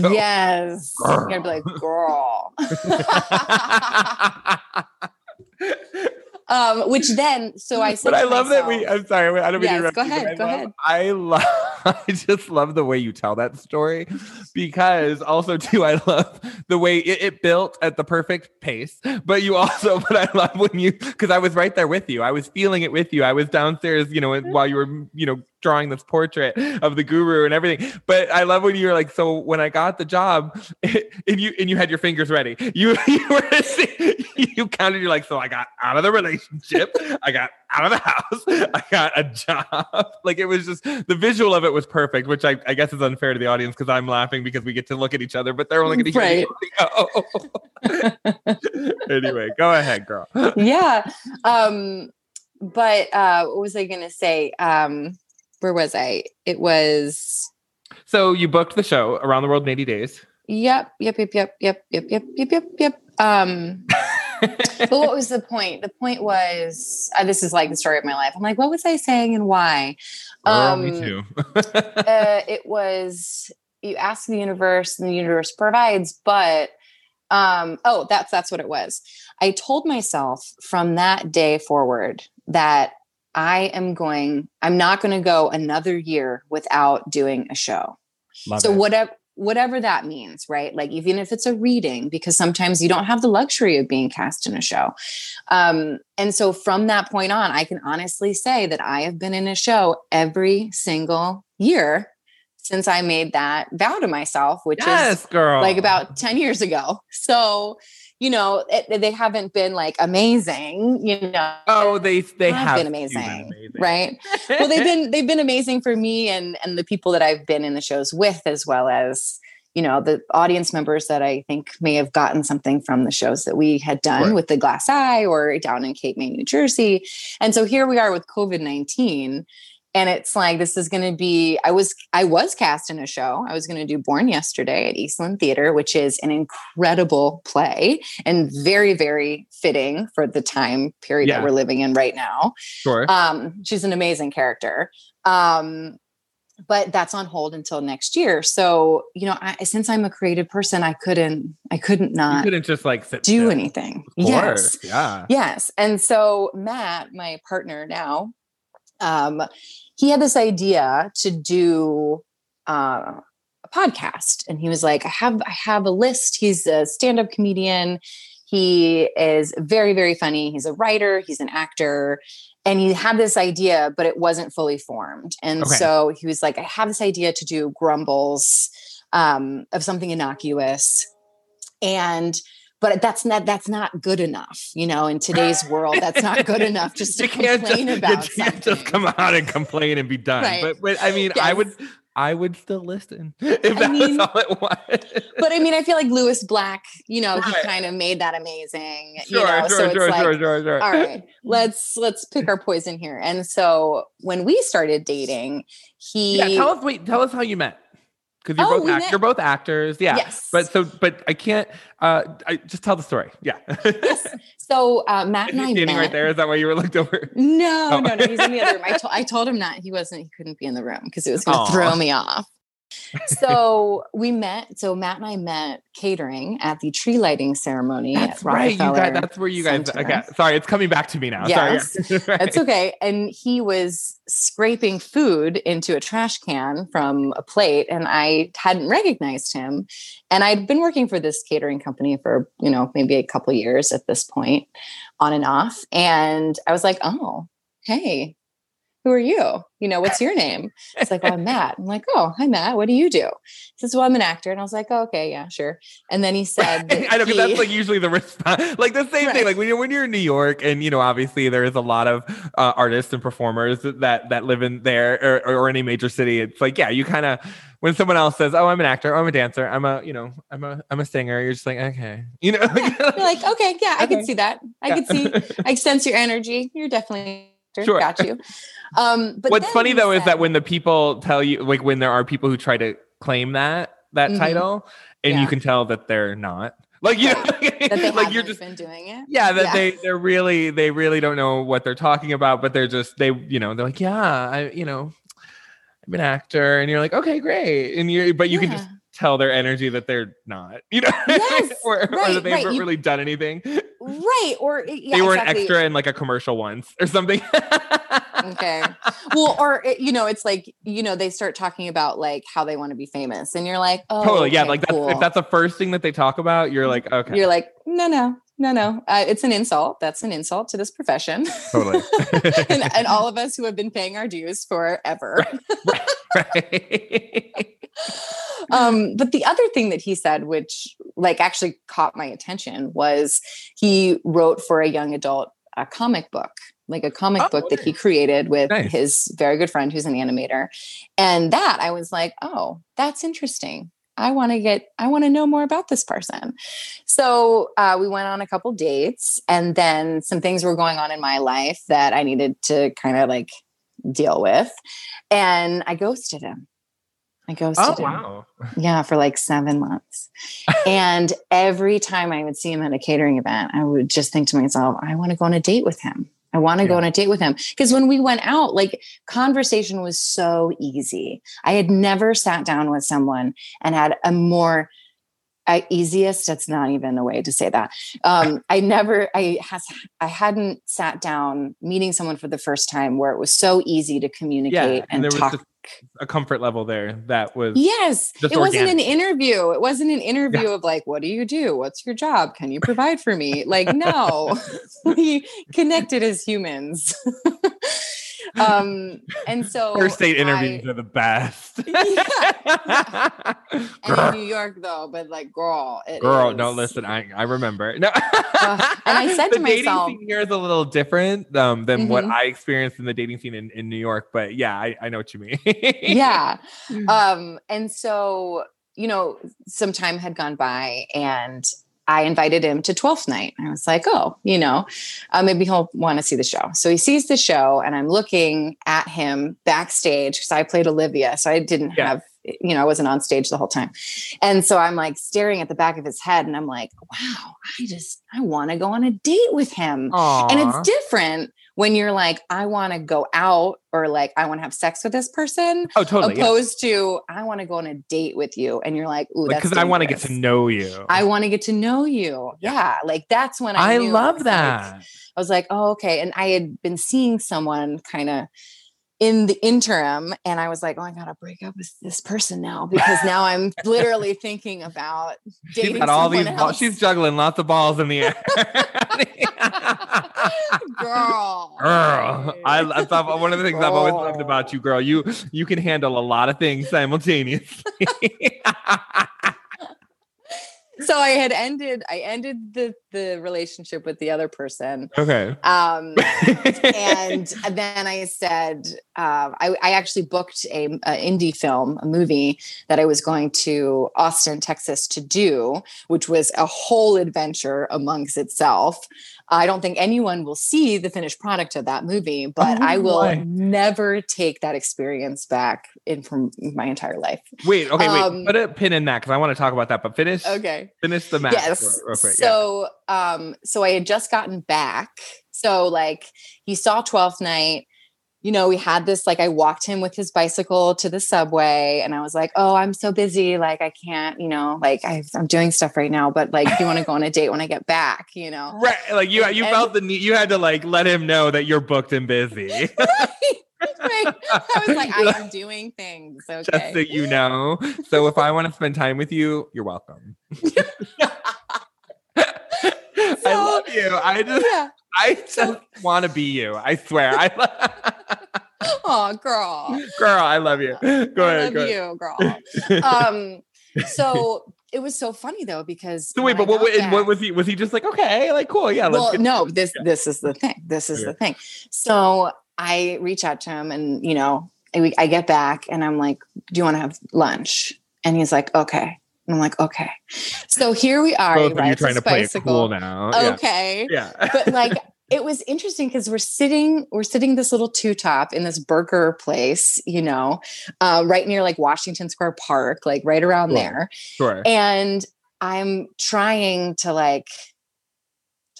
go, Yes. You gotta be like, girl. um, which then, so I said, but I to love that we. I'm sorry, I don't mean to Yes, interrupt go you, ahead, I go love- ahead. I love. I just love the way you tell that story, because also too, I love the way it, it built at the perfect pace. But you also, but I love when you, because I was right there with you. I was feeling it with you. I was downstairs, you know, while you were, you know, drawing this portrait of the guru and everything. But I love when you were like, so when I got the job, and you and you had your fingers ready. You you were you counted. You're like, so I got out of the relationship. I got out of the house. I got a job. Like it was just the visual of it was perfect, which I, I guess is unfair to the audience because I'm laughing because we get to look at each other, but they're only going to hear the audio. anyway, go ahead, girl. yeah. Um, but uh, what was I gonna say? Um, where was I? It was So you booked the show around the world in 80 days. yep, yep, yep, yep, yep, yep, yep, yep, yep, yep. Um, but what was the point? The point was uh, this is like the story of my life. I'm like, what was I saying and why? Girl, me Um, too. uh, it was you ask the universe and the universe provides but um oh that's that's what it was i told myself from that day forward that i am going i'm not going to go another year without doing a show Love so it. whatever whatever that means right like even if it's a reading because sometimes you don't have the luxury of being cast in a show um and so from that point on i can honestly say that i have been in a show every single year since i made that vow to myself which yes, is girl. like about 10 years ago so you know it, they haven't been like amazing you know? Oh, they they have have been to amazing, right? Well they've been they've been amazing for me and and the people that i've been in the shows with as well as you know the audience members that i think may have gotten something from the shows that we had done Right. with the glass eye or down in cape may new jersey. And so here we are with covid-19 and it's like this is going to be i was i was cast in a show i was going to do born yesterday at eastland theater which is an incredible play and very very fitting for the time period Yeah. that we're living in right now sure. um, she's an amazing character. Um, but that's on hold until next year. So, you know, I, since I'm a creative person, I couldn't, I couldn't you not couldn't just like do anything. Yes. Yeah. Yes. And so Matt, my partner now, um, he had this idea to do uh, a podcast, and he was like, "I have, I have a list." He's a stand-up comedian. He is very, very funny. He's a writer. He's an actor. And he had this idea, but it wasn't fully formed. And Okay. so he was like, I have this idea to do grumbles um, of something innocuous. And but that's not that's not good enough you know in today's world that's not good enough just to can't just, complain you about can't something just come out and complain and be done. Right. But but I mean, I would I would still listen if I mean- was all it was. but i mean i feel like lewis black you know he kind of made that amazing sure, you know sure, so sure, like sure, sure, sure. all right let's let's pick our poison here and so when we started dating he Yeah, tell us. Wait, tell us how you met. Because you're Oh, both act- you're both actors. Yeah. Yes. But so, but I can't. Uh, I just tell the story. Yeah. yes so uh, matt and i standing met right there. Is that why you were looked over? No, Oh. no, no. He's in the other room. I, to- I told him not. He wasn't. He couldn't be in the room because it was to throw me off. so we met. So Matt and I met catering at the tree lighting ceremony. That's right. You guys, that's where you guys. Center. Okay, sorry, it's coming back to me now. Yes, sorry. right. that's okay. And he was scraping food into a trash can from a plate, and I hadn't recognized him. And I'd been working for this catering company for you know maybe a couple years at this point, on and off. And I was like, oh, hey, who are you? You know, what's your name? It's like, well, I'm Matt. I'm like, oh, hi, Matt. What do you do? He says, well, I'm an actor. And I was like, oh, okay, yeah, sure. And then he said, I know, because that's like usually the response. Like the same right. thing. Like when you're when you're in New York, and you know, obviously there is a lot of uh, artists and performers that that live in there or, or any major city. It's like, yeah, you kind of when someone else says, "Oh, I'm an actor. Oh, I'm a dancer. I'm a, you know, I'm a, I'm a singer," you're just like, okay, you know, yeah. you're like, okay, yeah, I can see that. I yeah. can see. I sense your energy. You're definitely Sure. Got you. Um, but what's funny though said, is that when the people tell you, like when there are people who try to claim that that mm-hmm. title, and yeah. you can tell that they're not. Like you, know, like you're just been doing it. Yeah, that yeah. they they're really they really don't know what they're talking about, but they're just they you know they're like yeah I you know I'm an actor, and you're like okay great, and you but you yeah. can just tell their energy that they're not, you know, yes, or, right, or that they right. haven't you, really done anything. Right. Or yeah, they were exactly. an extra in like a commercial once or something. okay. Well, or it, you know, it's like, you know, they start talking about like how they want to be famous and you're like, oh, totally. Okay, yeah. Like cool. that's, if that's the first thing that they talk about, you're like, okay. You're like, no, no, no, no. Uh, it's an insult. That's an insult to this profession. Totally. and, and, all of us who have been paying our dues forever. Right. right. right. um, but the other thing that he said, which like actually caught my attention, was he wrote for a young adult a comic book like a comic oh, book that he created with nice. his very good friend who's an animator. And that I was like, oh, that's interesting. I want to get, I want to know more about this person. So uh, we went on a couple dates, and then some things were going on in my life that I needed to kind of like deal with. And I ghosted him. I ghosted oh, him. Wow. Yeah, for like seven months. and every time I would see him at a catering event, I would just think to myself, I want to go on a date with him. I want to yeah. go on a date with him. Because when we went out, like conversation was so easy. I had never sat down with someone and had a more I, easiest that's not even a way to say that um, i never i has i hadn't sat down meeting someone for the first time where it was so easy to communicate yeah, and, and talk a comfort level there that was yes it organic. wasn't an interview. It wasn't an interview yeah. of like what do you do? What's your job? Can you provide for me? Like no. We connected as humans um, and so first date interviews I, are the best. yeah, yeah. in New York though, but like, girl, girl, is. no, listen, I I remember. No, uh, and I said the to myself, dating scene here is a little different um, than mm-hmm. what I experienced in the dating scene in, in New York. But yeah, I, I know what you mean. yeah, um, and so you know, some time had gone by, and I invited him to 12th night. I was like, oh, you know, uh, maybe he'll want to see the show. So he sees the show, and I'm looking at him backstage because I played Olivia. So I didn't yeah. have, you know, I wasn't on stage the whole time. And so I'm like staring at the back of his head, and I'm like, wow, I just, I want to go on a date with him. Aww. And it's different when you're like, I want to go out or like, I want to have sex with this person. Oh, totally. Opposed yeah. to, I want to go on a date with you. And you're like, ooh, that's because like, I want to get to know you. I want to get to know you. Yeah. Like that's when I, I love that. Like, I was like, oh, okay. And I had been seeing someone kind of in the interim and i was like oh i gotta break up with this person now because now i'm literally thinking about dating she's got all these balls. she's juggling lots of balls in the air girl girl I, I thought uh, one of the things girl. i've always loved about you girl you you can handle a lot of things simultaneously so I had ended I ended the the relationship with the other person. Okay. Um and then I said uh, I, I actually booked a, a, indie film, a movie that I was going to Austin, Texas to do, which was a whole adventure amongst itself. I don't think anyone will see the finished product of that movie, but oh, I will never take that experience back in from my entire life. Wait, okay, um, wait. Put a pin in that because I want to talk about that. But finish. Okay. Finish the match. Yes. Real, quick. So, yeah. um, so I had just gotten back. So like he saw 12th night you know, we had this like I walked him with his bicycle to the subway and I was like, "Oh, I'm so busy, like I can't, you know, like I am doing stuff right now, but like you want to go on a date when I get back, you know." Right. Like you you and, felt the need you had to like let him know that you're booked and busy. right. I was like, I am doing things. Okay. Just so you know. So if I want to spend time with you, you're welcome. so, I love you. I just yeah. I just want to be you. I swear. I Oh, girl. Girl, I love you. Go I ahead. love go you, girl. um, so it was so funny though because so wait, but what, back, what was he? Was he just like okay, like cool, yeah? well, no, this yeah. this is the thing. This is okay. the thing. So I reach out to him, and you know, I, I get back, and I'm like, "Do you want to have lunch?" And he's like, "Okay." And I'm like, okay. So here we are. Both right, trying to play it cool now. Okay. Yeah. but like it was interesting because we're sitting, we're sitting this little two top in this burger place, you know, uh, right near like Washington Square Park, like right around sure. there. Sure. And I'm trying to like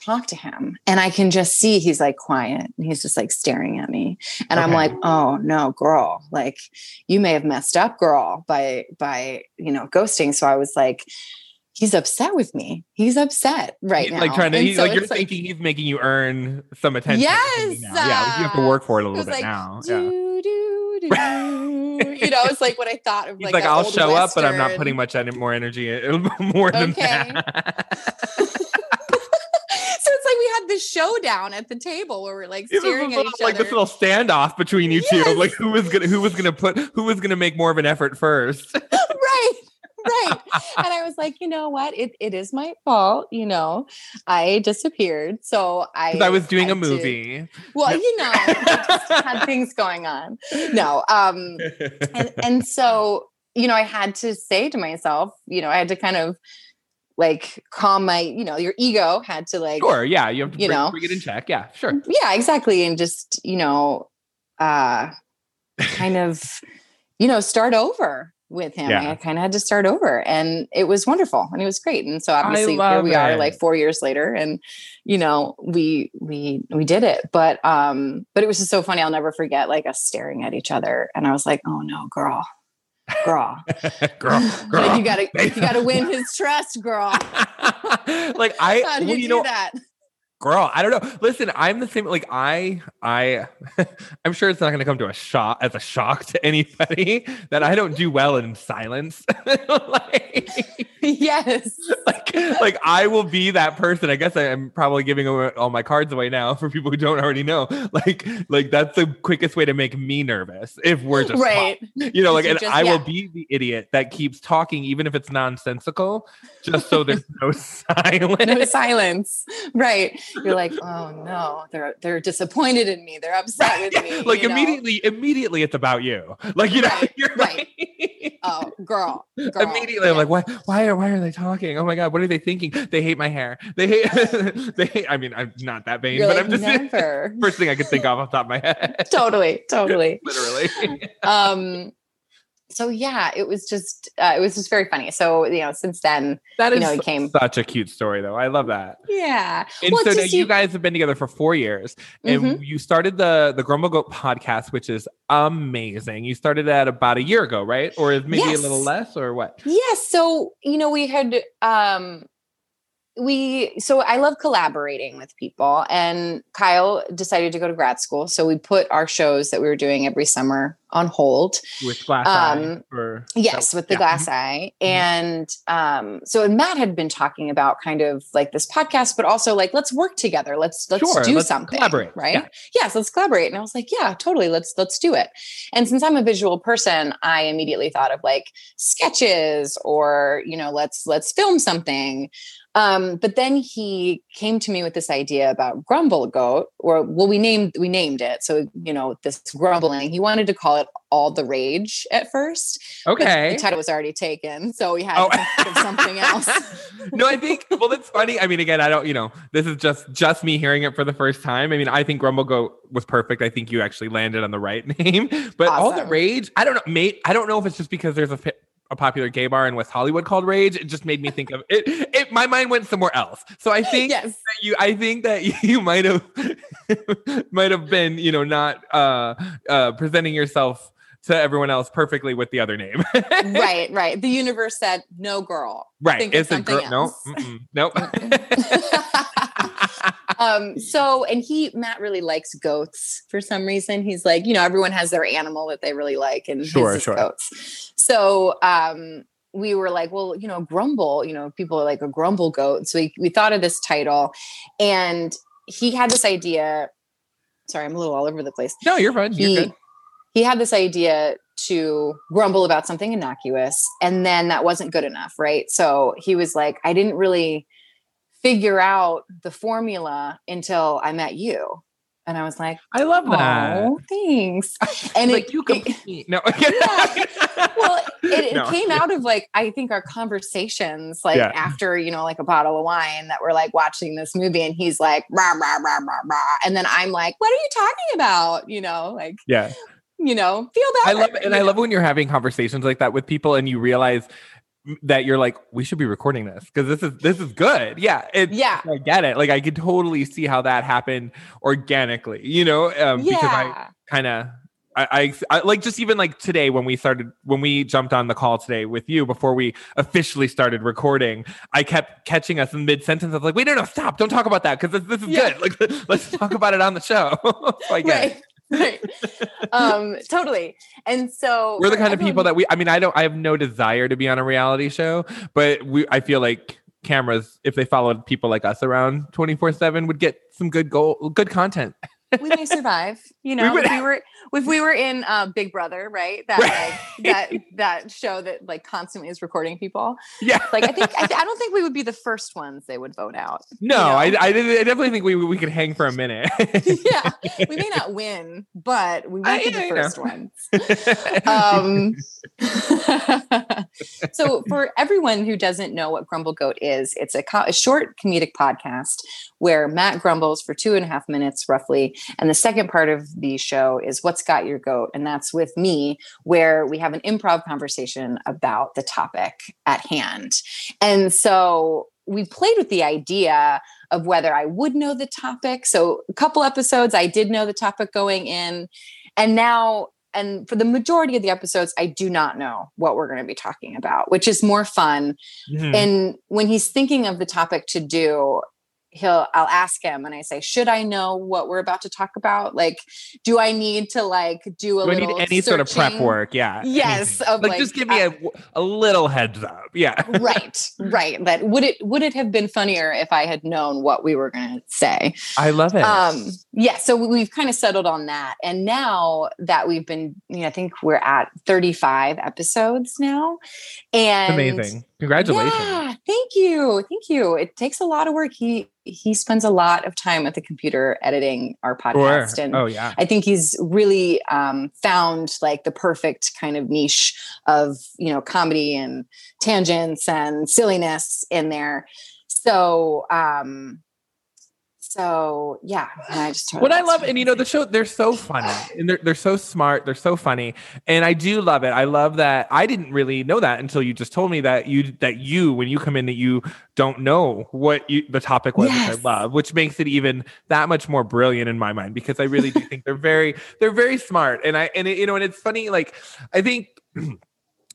talk to him and I can just see he's like quiet and he's just like staring at me. And okay. I'm like, oh no, girl, like you may have messed up, girl, by by you know ghosting. So I was like, he's upset with me. He's upset right he's now. Like trying to, he, so like you're like, thinking he's making you earn some attention. Yes. Uh, yeah. You have to work for it a little bit like, now. Do, yeah. do, do. you know, it's like what I thought of. He's like, like I'll show Western. up, but I'm not putting much more energy, more than okay. that like this showdown at the table where we're like staring little, at each like other. this little standoff between you yes. two, like who was gonna who was gonna put who was gonna make more of an effort first. right. right. And I was like, you know what? It it is my fault. You know, I disappeared. So I I was doing a movie. To, well, you know, had things going on. No. Um and, and so, you know, I had to say to myself, you know, I had to kind of like calm my, you know, your ego had to like Sure, yeah. You have to you bring, know, bring it in check. Yeah, sure. Yeah, exactly. And just, you know, uh kind of, you know, start over with him. Yeah. I kind of had to start over and it was wonderful and it was great. And so obviously here we it. are like 4 years later and you know, we we we did it. But um but it was just so funny. I'll never forget like us staring at each other and I was like, "Oh no, girl." Girl. girl, girl. Like you gotta you gotta win his trust, girl. like I How do you well, you do know, that? girl i don't know listen i'm the same like i i i'm sure it's not going to come to a shock as a shock to anybody that i don't do well in silence like, yes like like i will be that person i guess I, am probably giving away all my cards away now for people who don't already know like like that's the quickest way to make me nervous if we're just right talking. you know like and just, i yeah. will be the idiot that keeps talking even if it's nonsensical just so there's no silence no silence right you're like, oh no, they're they're disappointed in me. They're upset with me. like you know? immediately, immediately it's about you. Like you know, Right, you're right. like- Oh, girl. girl. Immediately, I'm like, why? Why are why are they talking? Oh my god, what are they thinking? They hate my hair. They hate. they hate. I mean, I'm not that vain, You're but like, I'm just never. first thing I could think of off the top of my head. totally, totally. Literally. Um, so yeah, it was just uh, it was just very funny. So you know, since then, That You know, it came- such a cute story, though. I love that. yeah. And Well, so now you you- guys have been together for four years, and Mhm. you started the the Grumble Goat podcast, which is amazing. You started that about a year ago, right? Or is maybe Yes. a little less, or what? Yes. So, you know, we had um we so I love collaborating with people and Kyle decided to go to grad school. So we put our shows that we were doing every summer on hold. With glass eye, Um, or Yes, with the yeah. glass eye. And um so Matt had been talking about kind of like this podcast but also like let's work together. Let's let's Sure, do let's something, collaborate. right? Yeah. Yes, let's collaborate. And I was like, yeah, totally. Let's let's do it. And since I'm a visual person, I immediately thought of like sketches or, you know, let's let's film something. Um, but then he came to me with this idea about grumble goat, or well, we named we named it. So you know, this grumbling. He wanted to call it all the rage at first. Okay. the title was already taken, so we had Oh. to think of something else. no, I think well that's funny. I mean, again, I don't, you know, this is just just me hearing it for the first time. I mean, I think Grumble Goat was perfect. I think you actually landed on the right name. But all the rage, I don't know, mate. I don't know if it's just because there's a a popular gay bar in West Hollywood called Rage. It just made me think of it. It my mind went somewhere else. So I think yes. that you I think that you might have might have been, you know, not uh uh presenting yourself to everyone else perfectly with the other name. right, right. The universe said, no girl. Right. Think it's a girl. No. mm-mm, Nope. um so and he matt really likes goats for some reason he's like you know everyone has their animal that they really like and Sure, sure. goats so um we were like well you know grumble you know people are like a grumble goat so we, we thought of this title and he had this idea sorry i'm a little all over the place no, you're fine. You're good. He had this idea to grumble about something innocuous and then that wasn't good enough right so he was like i didn't really figure out the formula until i met you and i was like I love oh, that. oh thanks and like it, you it- complete. no. well it, it No. came out of like i think our conversations like Yeah. after you know like a bottle of wine that we're like watching this movie and he's like rah, rah, rah, rah, rah. and then i'm like what are you talking about you know like yeah. You know feel that. I love it. And I know? love when you're having conversations like that with people and you realize that you're like, we should be recording this because this is this is good. Yeah. Yeah I get it. Like I could totally see how that happened organically, you know, um, because I kind of I, I, I like just even like today when we started when we jumped on the call today with you before we officially started recording i kept catching us in mid sentence i was like wait no no stop don't talk about that because this, this is Yeah. good like let's talk about it on the show so I get it. right right um totally. And so we're the kind of people that we i mean i don't i have no desire to be on a reality show but we i feel like cameras if they followed people like us around 24 7 would get some good goal good content. We may survive? You know would- if we were if we were in uh, big brother right that like that that show that like constantly is recording people yeah. like i think I, I don't think we would be the first ones they would vote out no you know? I, I, I definitely think we we could hang for a minute. Yeah we may not win but we won't be the first ones. Um so for everyone who doesn't know what grumble goat is it's a, co- a short comedic podcast where matt grumbles for two and a half minutes roughly and the second part of the show is what's got your goat and that's with me where we have an improv conversation about the topic at hand. And so we played with the idea of whether i would know the topic. So a couple episodes i did know the topic going in and now and for the majority of the episodes i do not know what we're going to be talking about which is more fun. Mhm. and when he's thinking of the topic to do he'll i'll ask him and i say should i know what we're about to talk about? Like do i need to like do a do little any sort of prep work? Yeah. Yes, of, like, like, just give me a a little heads up. Yeah. Right right that would it would it have been funnier if i had known what we were going to say? I love it. Um yeah so we've kind of settled on that and now that we've been you know i think we're at 35 episodes now and amazing. Congratulations. Yeah, thank you thank you. It takes a lot of work. He he spends a lot of time at the computer editing our Sure. podcast and oh yeah I think he's really um, found like the perfect kind of niche of you know comedy and tangents and silliness in there. So um, so yeah, and I just what I love, and you know, the show, they're so funny and they're, they're so smart. They're so funny. And I do love it. I love that. I didn't really know that until you just told me that you, that you, when you come in, that you don't know what you, the topic was, Yes. which I love, which makes it even that much more brilliant in my mind, because I really do think they're very, they're very smart. And I, and it, you know, and it's funny, like, I think,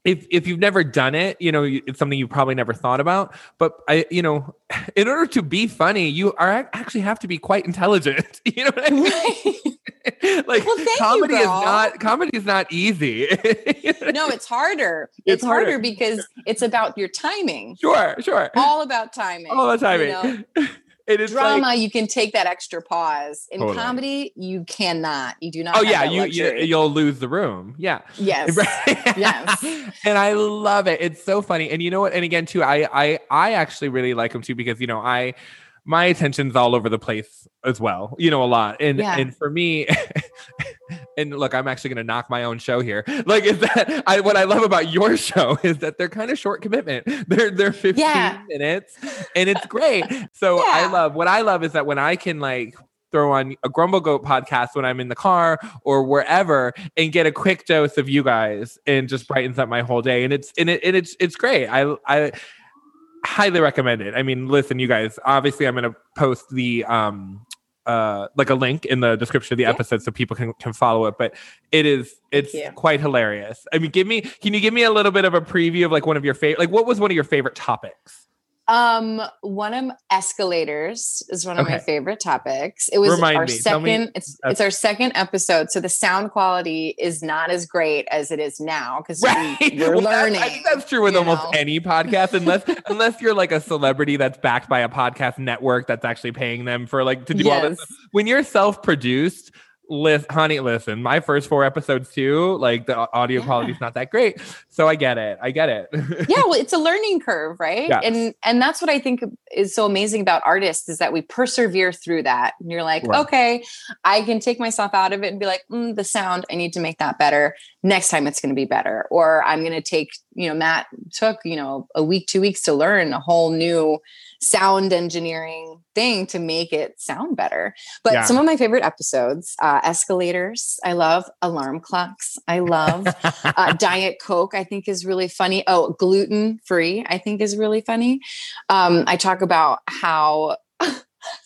if if you've never done it, you know, it's something you probably never thought about. But I, you know, in order to be funny, you are actually have to be quite intelligent. You know what I mean? like Well, thank you, comedy is not comedy is not easy. No, it's harder. It's, It's harder. harder. because it's about your timing. Sure, sure. All about timing. All the timing. you know? It is Drama, like, you can take that extra pause. In Totally. comedy, you cannot. You do not. oh yeah, you, you you'll lose the room. Yeah. yes. Yes. and I love it. It's so funny. And you know what? And again, too, I I I actually really like him too because you know I my attention's all over the place as well. You know, a lot. And Yeah. and for me. And look, I'm actually going to knock my own show here. Like, is that I? What I love about your show is that they're kind of short commitment. They're they're 15 Yeah. minutes, and it's great. So I love what I love is that when I can like throw on a Grumble Goat podcast when I'm in the car or wherever and get a quick dose of you guys and just brightens up my whole day. And it's and it and it's it's great. I I highly recommend it. I mean, listen, you guys, obviously I'm gonna post the um uh like a link in the description of the Yeah. episode so people can can follow it but it is it's quite hilarious. I mean give me can you give me a little bit of a preview of like one of your favorite like what was one of your favorite topics Um, one of escalators is one of my favorite topics. It was Remind our me. Second. It's it's our second episode, so the sound quality is not as great as it is now because right we, are Well, learning. i think that's true with almost know? any podcast unless unless you're like a celebrity that's backed by a podcast network that's actually paying them for like to do all this when you're self-produced list honey listen my first four episodes too like the audio Yeah. quality is not that great so i get it. I get it. Yeah well it's a learning curve right? Yes. and and that's what i think is so amazing about artists is that we persevere through that. And you're like Right. okay i can take myself out of it and be like mm, the sound i need to make that better. Next time it's going to be better. Or i'm going to take you know matt took you know a week two weeks to learn a whole new sound engineering thing to make it sound better. But Yeah. some of my favorite episodes uh, escalators i love alarm clocks. I love uh, diet coke. I think is really funny. Oh gluten free i think is really funny. Um, i talk about how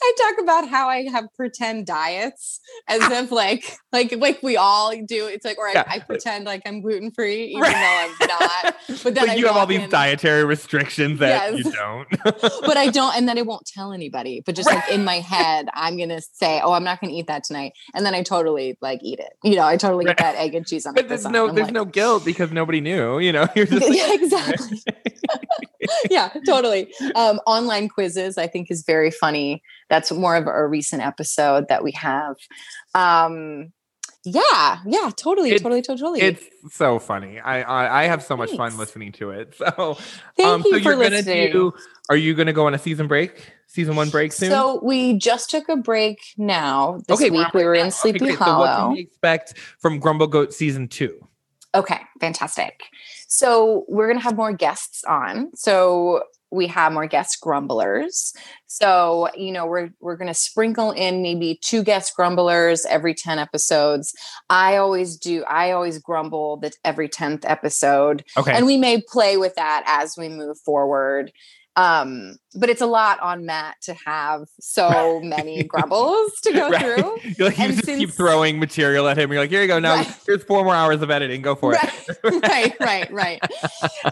i talk about how i have pretend diets as if like like like we all do it's like or I, Yeah. I pretend like i'm gluten free even Right. though i'm not but then I you have all these in- dietary restrictions that Yes. you don't but I don't, and then I won't tell anybody. But just like in my head, I'm gonna say, "Oh, I'm not gonna eat that tonight," and then I totally like eat it. You know, I totally get that egg and cheese on. my but there's no there's like, no guilt because nobody knew you know you're just like, yeah, exactly. yeah, totally. Um, online quizzes, I think, is very funny. That's more of a recent episode that we have. Um, yeah, yeah, totally, It's- totally, totally. it's so funny I, I i have so much fun listening to it so Thank um you so for you're gonna listening. do are you gonna go on a season break season one break soon So we just took a break now. This we're week we were now. in Sleepy okay, great. so what can Hollow. we expect from grumble goat season two Okay, fantastic. So we're going to have more guests on. So we have more guest grumblers. So, you know, we're we're going to sprinkle in maybe two guest grumblers every 10 episodes. I always do I always grumble that every 10th episode. okay And we may play with that as we move forward. Um, but it's a lot on Matt to have so many grumbles to go Right. through. You're like you and just keep throwing material at him you're like here you go now Right. here's four more hours of editing go for it right, right, right, right.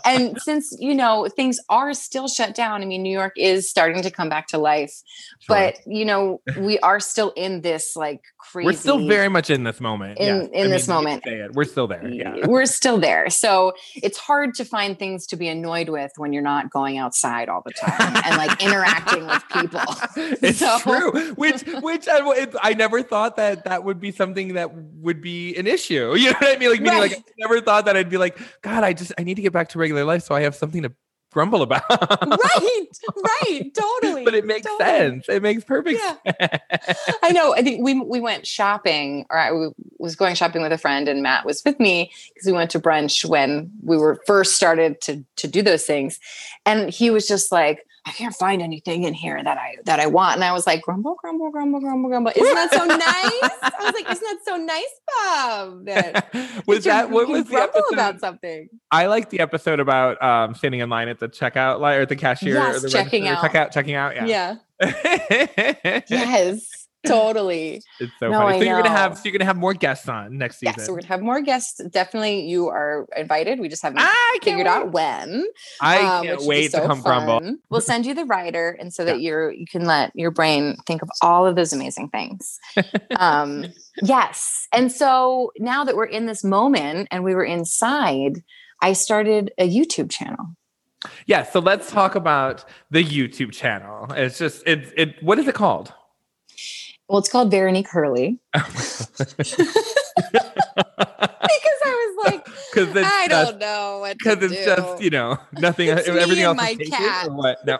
and since you know things are still shut down, I mean, New York is starting to come back to life, Sure. but you know, we are still in this like crazy. we're still very much in this moment In- in I this mean, moment. we're still there yeah We're still there. So it's hard to find things to be annoyed with when you're not going outside all the time and like interacting with people. it's So- true. Which, which I, I never thought that that would be something that would be an issue. You know what I mean? Like, meaning, like I never thought that I'd be like, God, I just I need to get back to regular life, so I have something to grumble about. right, right, totally. but it makes totally. sense. It makes perfect Yeah. sense. I know. I think we we went shopping, or I was going shopping with a friend, and Matt was with me because we went to brunch when we were first started to to do those things, and he was just like, "I can't find anything in here that I that I want," and I was like, "Grumble, grumble, grumble, grumble, grumble." Isn't that so nice? I was like, "Isn't that so nice, Bob?" That was that what was the grumble episode? about something? I like the episode about um standing in line at the checkout line or the cashier Yes, or the checking out. checkout, checking out. Yeah. Yeah. Yes. Totally. so No, funny. I So you're gonna have so you're gonna have more guests on next season. Yes, we're gonna have more guests. Definitely, you are invited. We just haven't figured wait. out when. I um, can't which will be wait to come grumble. fun. We'll send you the writer, and so that you're you can let your brain think of all of those amazing things. um, yes, and so now that we're in this moment and we were inside, I started a YouTube channel. Yeah, so let's talk about the YouTube channel. It's just it's it what is it called? Well, it's called Veronique Hurley because I was like, Because it's I just, don't know what because it's do. just you know nothing everything else my cat. what no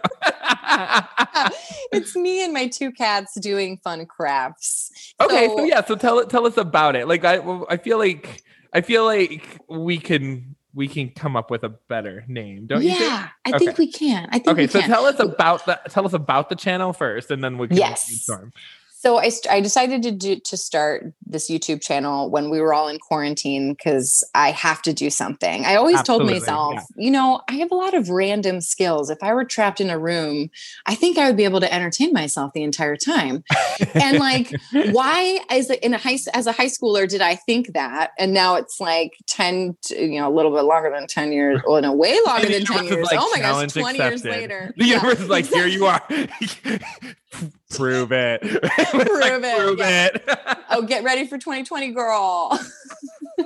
it's me and my two cats doing fun crafts. okay so, So- yeah so tell it tell us about it like I I feel like I feel like we can we can come up with a better name don't you yeah, I think we can. I think okay we so can. tell us about the tell us about the channel first and then we can Yes. brainstorm. So I, I decided to do to start this YouTube channel when we were all in quarantine because I have to do something. I always Absolutely, told myself, yeah. you know, I have a lot of random skills. If I were trapped in a room, I think I would be able to entertain myself the entire time. and like, why as a, in a high as a high schooler did I think that? And now it's like ten, to, you know, a little bit longer than ten years. Well, no, way longer than ten years. like, oh my gosh, twenty years later. The Yeah. universe is like, here you are. prove it. Prove Prove it, Prove yeah. it. oh get ready for 2020 girl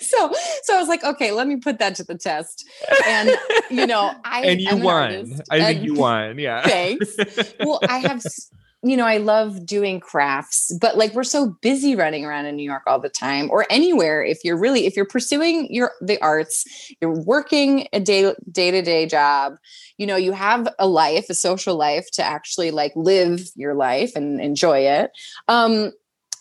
so so i was like okay let me put that to the test and you know i and you an won. artist, I think you won. Yeah. thanks well i have you know i love doing crafts but like we're so busy running around in new york all the time or anywhere if you're really if you're pursuing your the arts you're working a day day-to-day job you know you have a life a social life to actually like live your life and enjoy it um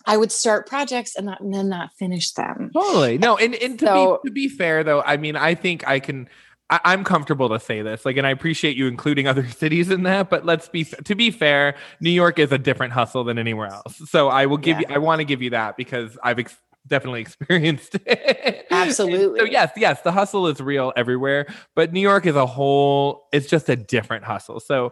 i would start projects and, not, and then not finish them Totally. No, and, and to, So- be, to be fair though, I mean, I think I can I, I'm comfortable to say this. Like, and I appreciate you including other cities in that, but let's be to be fair, New York is a different hustle than anywhere else. So I will give Yeah. you I want to give you that because I've ex- definitely experienced it. Absolutely. so yes, yes, the hustle is real everywhere, but New York as a whole, it's just a different hustle. So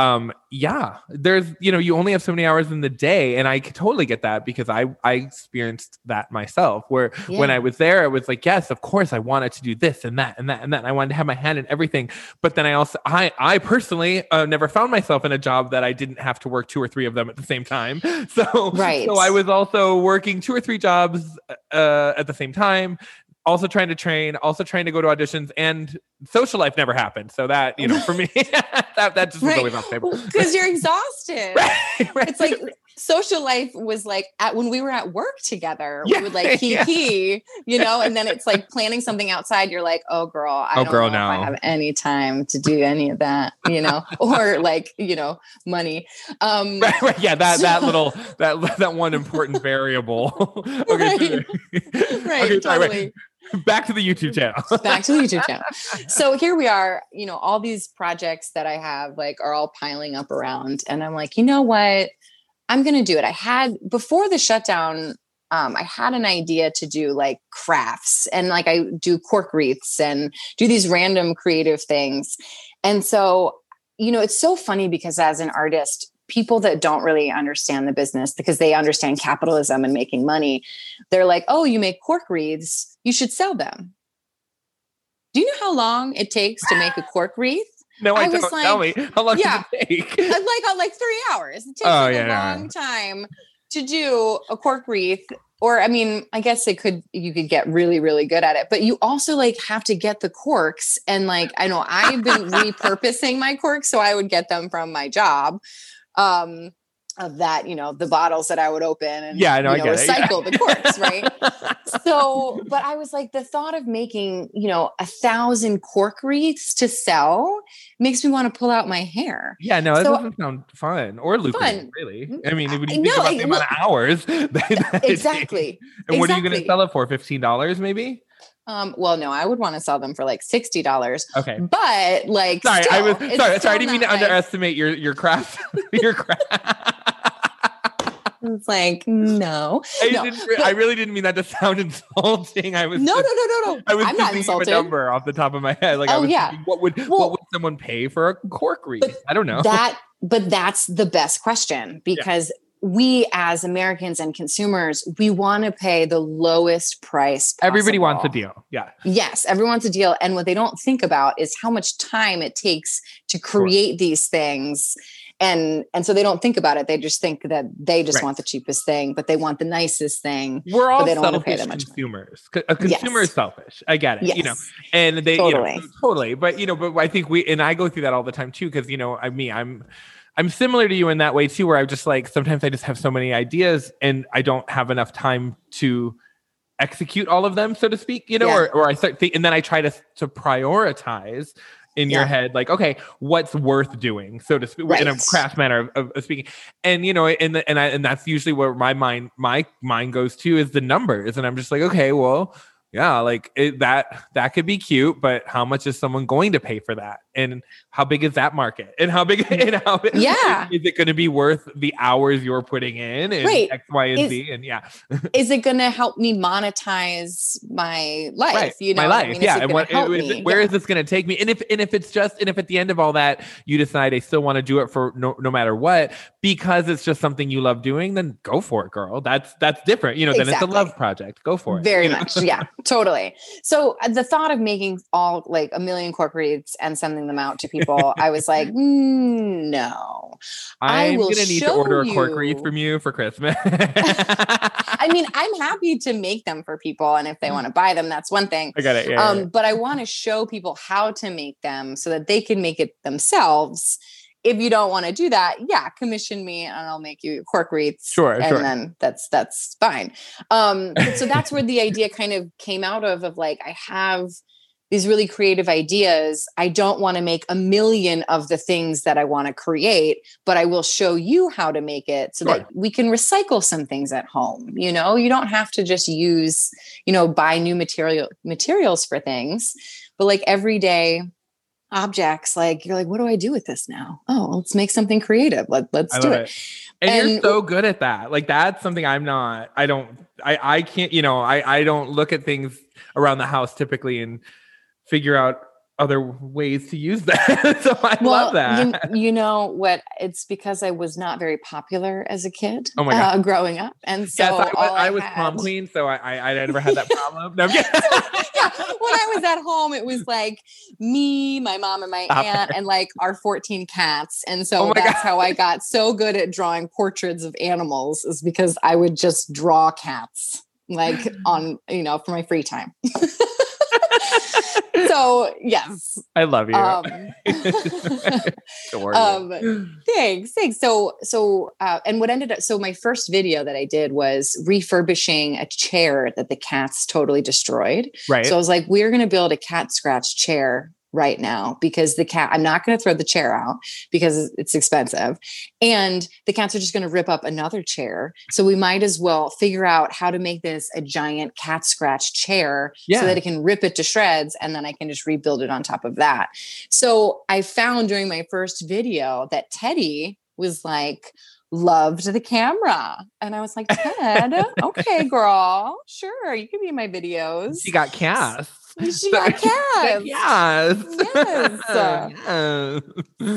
um yeah there's you know you only have so many hours in the day and i totally get that because i i experienced that myself where when i was there it was like yes of course i wanted to do this and that and that and that and i wanted to have my hand in everything. But then i also i i personally uh, never found myself in a job that i didn't have to work two or three of them at the same time. So Right. so i was also working two or three jobs uh at the same time also trying to train also trying to go to auditions and social life never happened so that you know for me that that just was Right. always off the table because you're exhausted right, right. it's like social life was like at when we were at work together Yeah, we would like yeah. kiki you know and then it's like planning something outside you're like oh girl i Oh, don't girl, know if i have any time to do any of that you know or like you know money um right, right, yeah, that that little that that one important variable. okay, Right. okay, sorry, totally wait. Back to the YouTube channel. back to the YouTube channel. So here we are, you know, all these projects that I have like are all piling up around. And I'm like, you know what? I'm gonna do it. I had before the shutdown, um, I had an idea to do like crafts and like I do cork wreaths and do these random creative things. And so, you know, it's so funny because as an artist, people that don't really understand the business because they understand capitalism and making money, they're like, oh, you make cork wreaths, you should sell them. Do you know how long it takes to make a cork wreath? no, I, I was don't. tell me like- how long yeah. does it take? Uh, like uh, like three hours. It takes Oh, like yeah, a long time to do a cork wreath. Or I mean, I guess it could you could get really, really good at it, but you also like have to get the corks. And like I know I've been repurposing my corks, so I would get them from my job. Um of that, you know, the bottles that I would open and Yeah, I know, you know, get it, yeah. recycle the corks, right? so but i was like the thought of making you know a thousand cork wreaths to sell makes me want to pull out my hair yeah, no, that So- doesn't sound fun or lucrative, really. I mean, when I you think know, about it- the amount of hours, that- that it exactly And what are you going to sell it for? Fifteen dollars, maybe? Um well no i would want to sell them for like $60 Okay. but like Sorry, I was sorry. Sorry, I didn't mean to like- underestimate your your craft. your craft. it's like no I, no but- I really didn't mean that to sound insulting. I was no no just- no no no I was i'm not insulted a number off the top of my head. Like I Oh, was yeah. thinking, what would Well- what would someone pay for a cork wreath? I don't know. that but that's the best question because we as americans and consumers we want to pay the lowest price Everybody wants a deal. Yeah. Yes, everyone wants a deal. And what they don't think about is how much time it takes to create these things. And and so they don't think about it. They just think that they just Right. want the cheapest thing, but they want the nicest thing. We're all they don't wanna pay selfish that much money. consumers. C- A consumer Yes. is selfish. I get it. Yes. You know, and they you know, Totally. totally. But you know, but I think we and I go through that all the time too because you know, I mean, I'm I'm similar to you in that way too, where I'm just like sometimes I just have so many ideas and I don't have enough time to execute all of them, so to speak. You know, Yeah. or or I start think, and then I try to to prioritize in your head, like, okay, what's worth doing, so to speak, in a craft manner of, of, of speaking. And you know, and the, and I and that's usually where my mind my mind goes to is the numbers, and I'm just like, okay, well, yeah, like it, that that could be cute, but how much is someone going to pay for that? And how big is that market? And how big and how yeah. is, it going to be worth the hours you're putting in and Right. x y and Is- z? And yeah. is it going to help me monetize my life? Right. You know my what I life. mean? Yeah. and what help it- where Yeah. is this going to take me? And if and if it's just and if at the end of all that you decide i still want to do it for no, no matter what because it's just something you love doing then go for it girl. That's that's different you know then it's a love project. Go for it very much. Yeah. Totally. So uh, the thought of making all like a million cork reads and sending them out to people i was like mm, no I i'm will gonna need to order a cork wreath from you for christmas i mean i'm happy to make them for people and if they want to buy them that's one thing i got it yeah, yeah, um, yeah. but I want to show people how to make them so that they can make it themselves. If you don't want to do that, yeah, commission me and I'll make you cork wreaths. Sure, and sure. then that's that's fine. Um, so that's where the idea kind of came out of of like I have these really creative ideas. I don't want to make a million of the things that I want to create, but I will show you how to make it so Sure. that we can recycle some things at home. You know, you don't have to just use, you know, buy new material materials for things, but like everyday objects, like you're like, what do I do with this now? Oh, let's make something creative. Let, let's do it. it. And, you're so good at that. Like that's something I'm not. I don't. I I can't. You know. I I don't look at things around the house typically and figure out other ways to use that. so I love that. You, you know what? It's because I was not very popular as a kid. Oh my God. uh, growing up, and so yes, I was, I was prom queen, so I, I I never had that problem. No, I'm yeah, when I was at home, it was like me, my mom, and my Stop aunt, and like our 14 cats. And Oh so my that's God. how I got so good at drawing portraits of animals, is because I would just draw cats like on, you know, for my free time. So, yes. I love you. Um, um, thanks thanks so so uh, and what ended up so my first video that i did was refurbishing a chair that the cats totally destroyed right. so i was like we're going to build a cat scratch chair right now because the cat i'm not going to throw the chair out because it's expensive and the cats are just going to rip up another chair so we might as well figure out how to make this a giant cat scratch chair Yeah. so that it can rip it to shreds and then i can just rebuild it on top of that so I found during my first video that Teddy was like, loved the camera. And I was like, Ted, okay, girl, sure, you can be in my videos. she got cast. She got cast. Yes. Yes. Yes.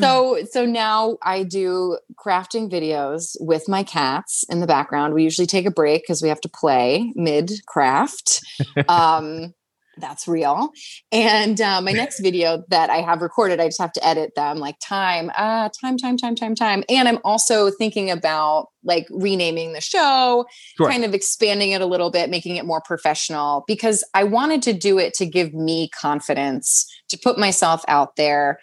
So so now I do crafting videos with my cats in the background. We usually take a break because we have to play mid craft. Um that's real. And uh, my next video that I have recorded, I just have to edit them like time, uh, time, time, time, time, time. And I'm also thinking about like renaming the show, Sure. kind of expanding it a little bit, making it more professional because I wanted to do it to give me confidence to put myself out there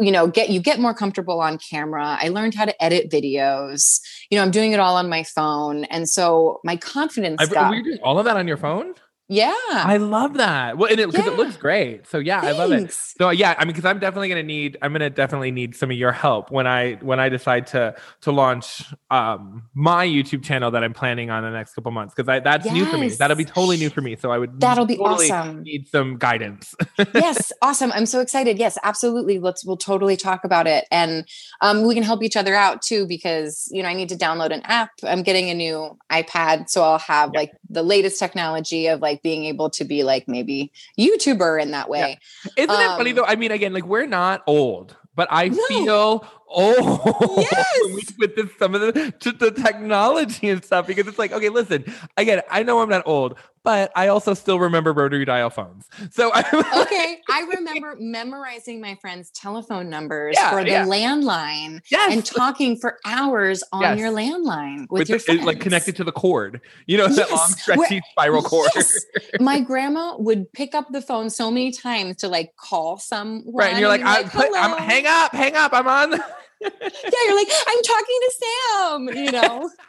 you know get you get more comfortable on camera i learned how to edit videos you know i'm doing it all on my phone and so my confidence I, got we're doing all of that on your phone. Yeah I love that. Well, and it because it looks great. So yeah, I love it. So yeah, I mean, because I'm definitely gonna need, I'm gonna definitely need some of your help when I when I decide to to launch um my YouTube channel that I'm planning on the next couple months because I that's new for me. That'll be totally new for me. So I would That'll be totally awesome. Need some guidance. yes awesome i'm so excited yes absolutely let's we'll totally talk about it and um, we can help each other out too because you know i need to download an app i'm getting a new ipad so i'll have Yeah. like the latest technology of like being able to be like maybe youtuber in that way Isn't it funny Um, though? I mean, again, like we're not old, but I No. feel Oh, old Yes. we with this, some of the, the technology and stuff because it's like, okay, listen, again, I know I'm not old, but I also still remember rotary dial phones. So I'm okay i remember memorizing my friends telephone numbers Yeah, for the yeah. landline yes. and talking for hours on Yes. your landline with, with your the, friends. like connected to the cord, you know, that long Yes, where- stretchy spiral cord. Yes. my grandma would pick up the phone so many times to like call someone. Right. And you're like, I, put, I'm, hang up, hang up. I'm on. Yeah, you're like, I'm talking to Sam, you know.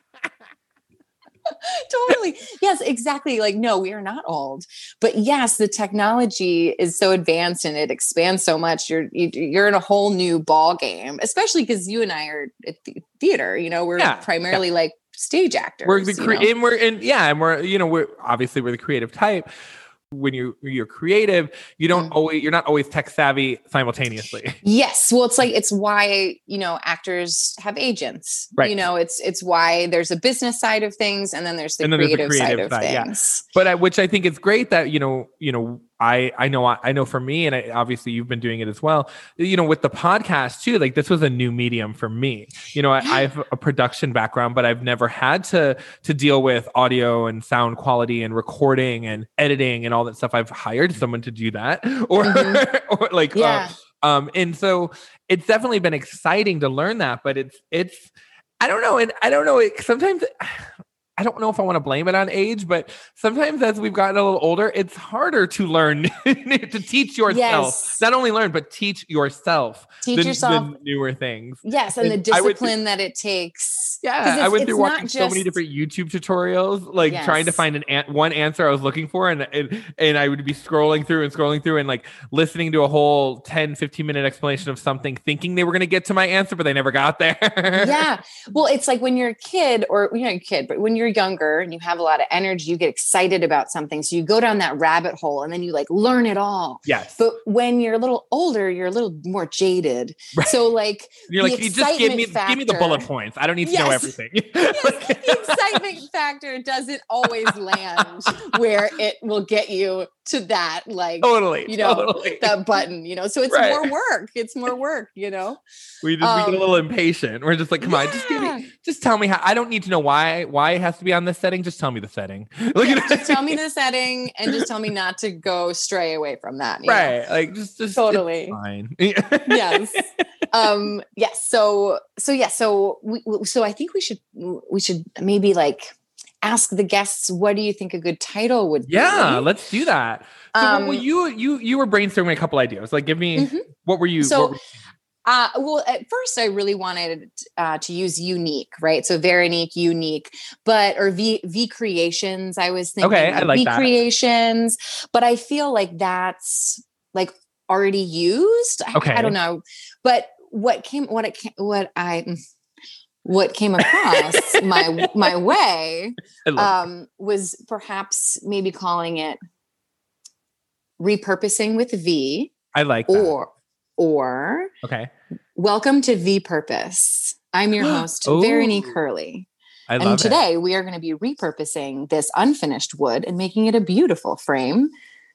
totally. Yes, exactly. Like, no, we are not old. But yes, the technology is so advanced and it expands so much. You're you, you're in a whole new ball game, especially because you and I are at the theater. You know, we're Yeah, primarily like stage actors. we're the you know? and we're and yeah, and we're you know we're obviously we're the creative type. When you you're creative, you don't Mm. always you're not always tech savvy simultaneously. Yes. Well, it's like it's why, you know, actors have agents. Right. You know, it's it's why there's a business side of things and then there's the, And then there's the creative, side creative of side, yeah. things. but I, which I think is great that you know you know I I know I know for me and I, obviously you've been doing it as well you know with the podcast too like this was a new medium for me you know I, I have a production background but I've never had to to deal with audio and sound quality and recording and editing and all that stuff I've hired someone to do that or Mhm. or like uh, Yeah. um and so it's definitely been exciting to learn that but it's it's i don't know and i don't know it, sometimes i don't know if i want to blame it on age but sometimes as we've gotten a little older it's harder to learn to teach yourself Yes. not only learn but teach yourself Teach the, yourself. the newer things yes. And the and would- discipline that it takes. yeah, I went through watching so many different YouTube tutorials, like trying to find an, an one answer I was looking for, and, and and I would be scrolling through and scrolling through and like listening to a whole 10, 15 minute explanation of something, thinking they were going to get to my answer, but they never got there. yeah. Well, it's like when you're a kid or you know, a kid, but when you're younger and you have a lot of energy, you get excited about something. So you go down that rabbit hole and then you like learn it all. yes. But when you're a little older, you're a little more jaded. Right. So like You're like, you just give me excitement give me the bullet points. I don't need to know everything. Yes, the excitement factor doesn't always land where it will get you to that like totally. you know, totally. that button, you know. So it's Right. more work. It's more work, you know. we just we get a um, little impatient. We're just like, come on, just give me just tell me how I don't need to know why why it has to be on this setting. Just tell me the setting. Look Yeah, just tell me the setting and just tell me not to go stray away from that. you know? right. Like just just Totally. fine. yes um yes so so yeah so we so i think we should we should maybe like ask the guests what do you think a good title would be Yeah, let's do that. So what- well, Um, you you you were brainstorming a couple ideas. Like, give me Mhm. what were you? So- Uh, well, at first, I really wanted uh, to use unique, right? So Veronique, unique, but or V V creations. I was thinking Okay, I like V that. creations, but I feel like that's like already used. I- Okay. I, don't know, but what came, what it, came, what I, what came across my my way I um, was perhaps maybe calling it repurposing with V I like that. or or okay, welcome to V Purpose. I'm your host, Veronique Ooh. Hurley. I love And it. today we are going to be repurposing this unfinished wood and making it a beautiful frame.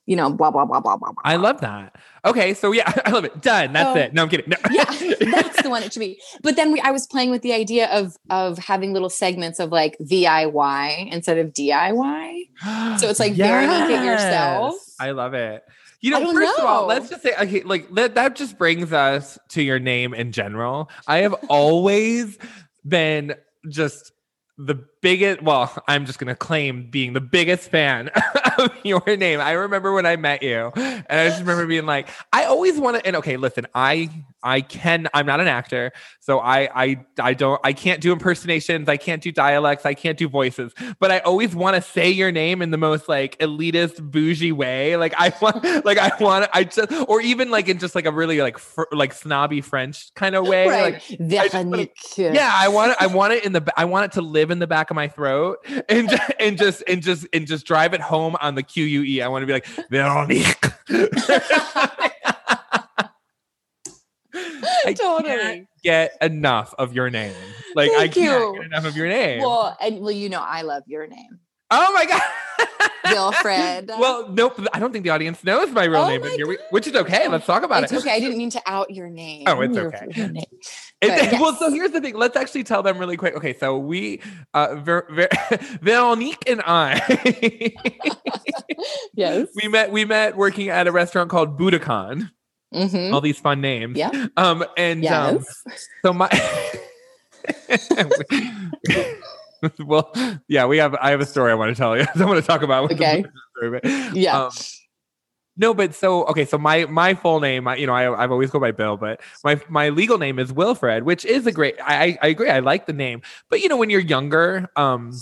You know, blah blah blah blah blah. blah. I love that. Okay, so yeah, I love it. Done. That's So- it. No, I'm kidding. No. yeah, that's the one it should be. But then we, I was playing with the idea of of having little segments of like VIY instead of DIY. So it's like Veronique it yourself. I love it. You know, first of all, let's just say, okay, like that, that just brings us to your name in general. I have always been just the biggest, well, I'm just going to claim being the biggest fan of your name. I remember when I met you and I just remember being like, I always want to, and okay, listen, I, I can, I'm not an actor. So I, I, I don't, I can't do impersonations. I can't do dialects. I can't do voices, but I always want to say your name in the most like elitist bougie way. Like I want, like I want, I just, or even like in just like a really like, fr- like snobby French kind of way. right, Like, just wanna- yeah, I want it. I want it in the. I want it to live in the back of my throat and ju- and just and just and just drive it home on the Q U E. I want to be like Veronique. I Totally. can't get enough of your name. Like I can't you. get enough of your name. Well, and well, you know, I love your name, oh my god. Wilfred. well, nope. I don't think the audience knows my real Oh name, my here, we- which is okay. Let's talk about it. it's it. okay. I didn't mean to out your name. Oh, it's your- okay. your name. It- But yes. Well, so here's the thing. Let's actually tell them really quick. Okay, so we, uh, Ver, Ver, Veronique and I, Yes. we met. We met working at a restaurant called Buddakan. Mhm. All these fun names. Yeah. Um. And um. So my. well, yeah, we have. I have a story I want to tell you. I want to talk about. with Okay. Story, but, Yeah. um, no, but so okay. So my my full name, I, you know, I I've always go by Bill, but my my legal name is Wilfred, which is a great. I I- I agree. I like the name, but you know, when you're younger, um,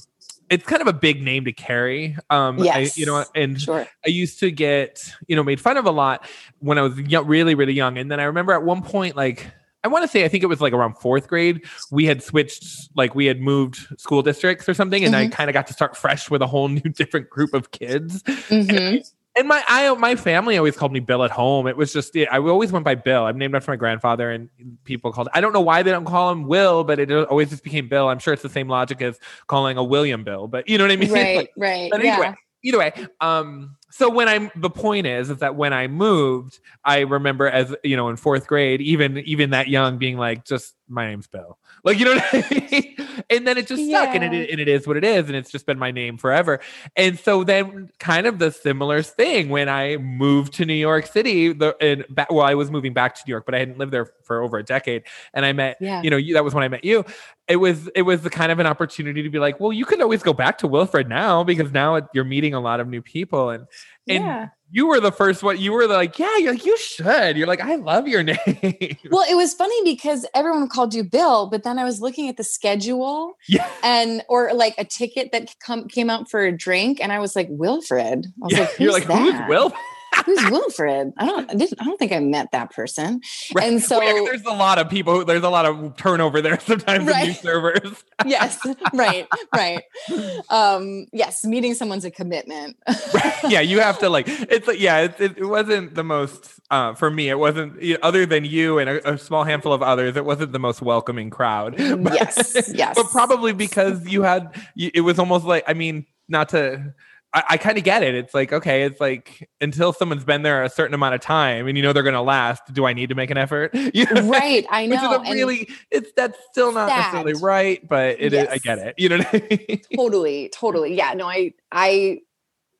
it's kind of a big name to carry. Um, I- you know, and Sure. I used to get you know made fun of a lot when I was young, really really young, and then I remember at one point like. I want to say I think it was like around fourth grade. We had switched, like we had moved school districts or something, and I Mhm. kind of got to start fresh with a whole new different group of kids Mhm. And my I my family always called me Bill at home. It was just I always went by Bill. I'm named after my grandfather, and people called. I don't know why they don't call him Will, but it always just became Bill. I'm sure it's the same logic as calling a William Bill, but you know what I mean? Right, like, right. But anyway, yeah. either way, um, so when I'm the point is is that when I moved, I remember as you know in fourth grade, even even that young, being like, just my name's Bill. Like, you know what I mean? And then it just yeah. stuck and it, and it is what it is. And it's just been my name forever. And so then kind of the similar thing when I moved to New York City, the, and back, well, I was moving back to New York, but I hadn't lived there for over a decade. And I met, yeah. you know, you, that was when I met you. It was, it was the kind of an opportunity to be like, well, you could always go back to Wilfred now because now you're meeting a lot of new people. And, and yeah you were the first one. You were like, yeah, you're like, you should. You're like, I love your name. Well, it was funny because everyone called you Bill, but then I was looking at the schedule yeah. and or like a ticket that come came out for a drink, and I was like, Wilfred. I was yeah. like, you're like, that? who's Will? Who's Wilfred? I don't, I, don't think I met that person. Right. And so well, yeah, there's a lot of people. There's a lot of turnover there sometimes right. in new servers. yes, right, right. Um, yes, meeting someone's a commitment. right. Yeah, you have to like. It's like yeah, it, it, it wasn't the most uh, for me. It wasn't you know, other than you and a, a, small handful of others. It wasn't the most welcoming crowd. But, yes, yes. But probably because you had. It was almost like I mean, not to I, I kind of get it. It's like, okay, it's like until someone's been there a certain amount of time and you know they're going to last, do I need to make an effort? You know? Right. I know. Which is really, it's that's still not sad. necessarily right, but it yes. is, I get it. You know what I mean? Totally. Totally. Yeah. No, I, I,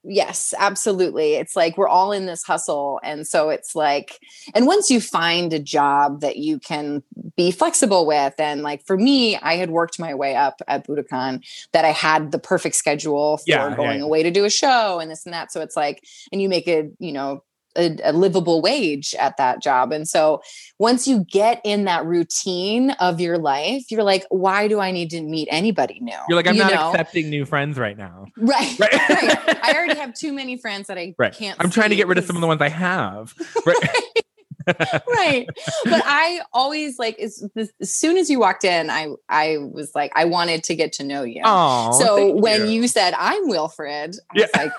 Yes, absolutely. It's like we're all in this hustle. And so it's like, and once you find a job that you can be flexible with, and like for me, I had worked my way up at Buddakan that I had the perfect schedule for yeah, going yeah. away to do a show and this and that. So it's like, and you make a, you know, a, a, livable wage at that job. And so once you get in that routine of your life, you're like, why do I need to meet anybody new? You're like, I'm you not know? accepting new friends right now. Right. Right. right. I already have too many friends that I right. can't. I'm trying to get rid of some of the ones I have. Right. right but i always like as, as soon as you walked in i i was like i wanted to get to know you Oh, so when you. you. said i'm wilfred i yeah. was like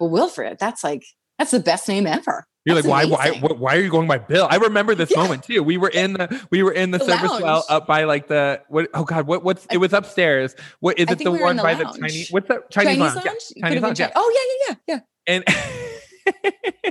well wilfred that's like that's the best name ever. You're That's like, why, why, why are you going by Bill? I remember this yeah. moment too. We were in the, we were in the, the service lounge. well up by like the, what, oh God, what, what's, it was upstairs. What is it the we one the by lounge. the Chinese, what's that? Chinese, Chinese lounge? lounge? Yeah. Chinese lounge. Yeah. Oh yeah, yeah, yeah, yeah. And,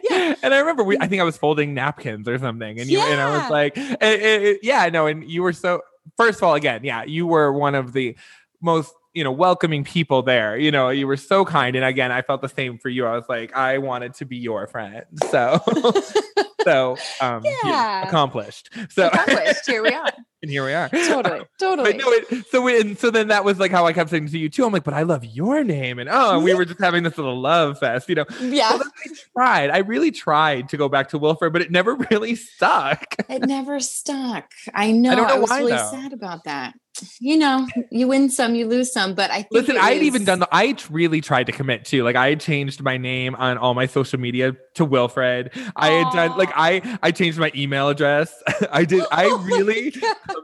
yeah. and I remember we, I mm. think I was folding napkins or something, and you, yeah. and I was like, it, it, yeah, no, and you were so. First of all, again, yeah, you were one of the most you know welcoming people there. You know you were so kind. And again i felt the same for you. I was like i wanted to be your friend. So so um yeah. accomplished. So accomplished. Here we are. And here we are. Totally totally. no, it, so and so then that was like how i kept saying to you too. I'm like but i love your name. And oh and we were just having this little love fest you know? Yeah. I tried. I really tried to go back to wilfred but it never really stuck. It never stuck. I know. i, don't know I was why, really though. sad about that you know, you win some, you lose some. But I listen. I had even done the. I really tried to commit to. Like I had changed my name on all my social media to Wilfred. I had done like I I changed my email address. I did. I oh really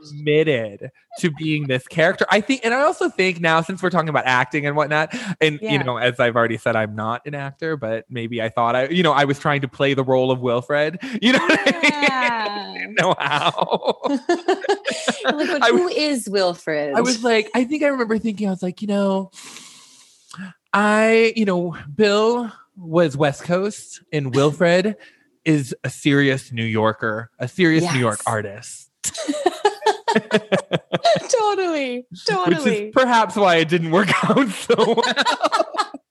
committed to being this character. I think, and I also think now since we're talking about acting and whatnot, and yeah. you know, as I've already said, I'm not an actor, but maybe I thought I, you know, I was trying to play the role of Wilfred. You know, yeah. I, mean? Didn't know how. like, who I, is Wilfred? I was like, I think I remember thinking, I was like, you know, I, you know, Bill was West Coast and Wilfred is a serious New Yorker, a serious yes. New York artist. totally, totally. Which is perhaps why it didn't work out so well.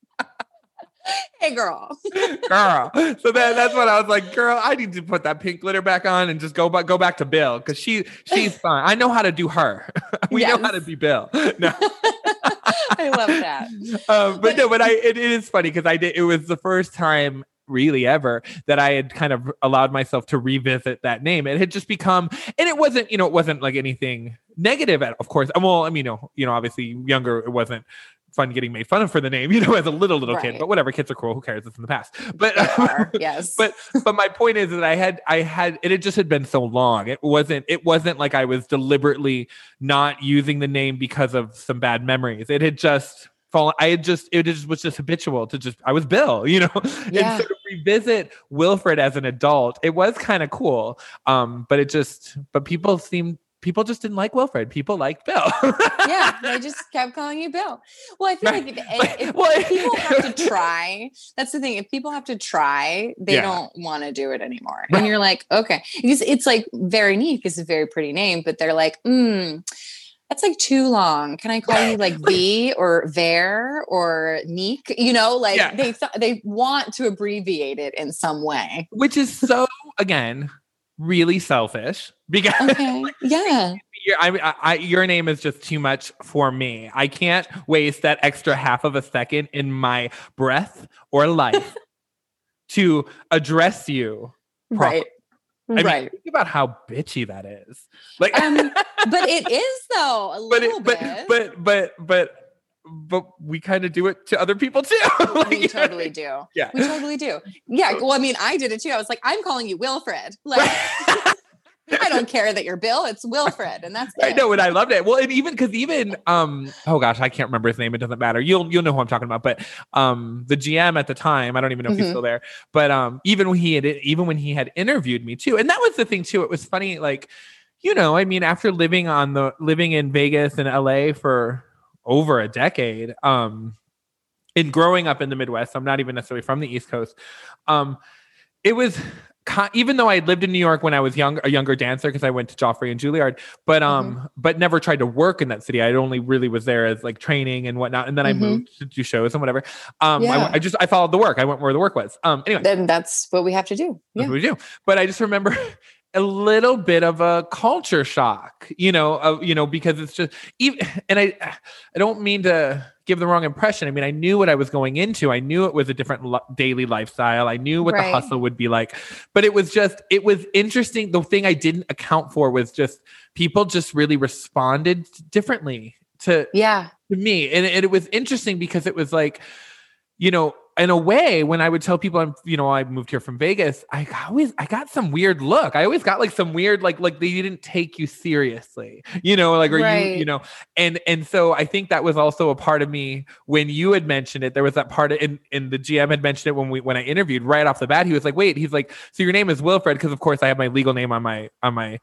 hey girl. Girl. So then that's what i was like girl i need to put that pink glitter back on and just go back go back to bill because she she's fine. I know how to do her. We yes. know how to be bill. No. I love that. Um, but no but i it, it is funny because i did it was the first time really ever that I had kind of allowed myself to revisit that name. It had just become, and it wasn't, you know, it wasn't like anything negative. At, of course, well, I mean, you know, you know, obviously younger, it wasn't fun getting made fun of for the name, you know, as a little little right. kid. But whatever, kids are cool. Who cares? It's in the past. But yes. but but my point is that I had I had it had just had been so long. It wasn't it wasn't like I was deliberately not using the name because of some bad memories. It had just fallen. I had just it just was just habitual to just I was Bill, you know. Yeah. And so to revisit Wilfred as an adult, it was kind of cool. Um, but it just but people seemed people just didn't like Wilfred. People liked Bill. yeah, they just kept calling you Bill. Well, I feel like if, if well- people have to try, that's the thing. If people have to try, they Yeah. don't want to do it anymore. Right. And you're like, okay, because it's like very neat because it's a very pretty name, but they're like, hmm. That's like too long. Can I call you like V or Ver or Neek? You know, like Yeah. they th- they want to abbreviate it in some way. Which is so again really selfish because Okay. Yeah. your, I, I, your name is just too much for me. I can't waste that extra half of a second in my breath or life to address you. properly. Right. I mean, right. think about how bitchy that is. Like, Um, but it is though a but little it, but, bit. but but but but we kind of do it to other people too. Like, we totally do. Yeah. We totally do. Yeah. Well, I mean, I did it too. I was like, I'm calling you Wilfred. Like, I don't care that you're Bill. It's Wilfred, and that's I know, and I loved it. Well, and even because even um, oh gosh, I can't remember his name. It doesn't matter. You'll you'll know who I'm talking about. But um, the GM at the time, I don't even know if he's Mhm. still there. But um, even when he had even when he had interviewed me too, and that was the thing too. It was funny, like you know, I mean, after living on the living in Vegas and LA for over a decade, um, and growing up in the Midwest, I'm not even necessarily from the East Coast. Um, it was even though I lived in New York when I was young, a younger dancer because I went to Joffrey and Juilliard, but um, but never tried to work in that city. I only really was there as like training and whatnot, and then I Mhm. moved to do shows and whatever. Um, I, Yeah. went- I just I followed the work. I went where the work was. Um, anyway, Then that's what we have to do. Yeah. what we do. But I just remember a little bit of a culture shock, you know, of you know, because it's just even and I I don't mean to give the wrong impression. I mean, I knew what I was going into. I knew it was a different lo- daily lifestyle. I knew what Right. the hustle would be like. But it was just it was interesting. The thing I didn't account for was just people just really responded differently to Yeah. to me and, and it was interesting because it was like you know in a way when i would tell people i'm you know i moved here from vegas i always i got some weird look i always got like some weird like like they didn't take you seriously you know like or you Right. you know and and so i think that was also a part of me when you had mentioned it there was that part of and, and the gm had mentioned it when we when i interviewed right off the bat he was like wait he's like so your name is wilfred because of course i have my legal name on my on my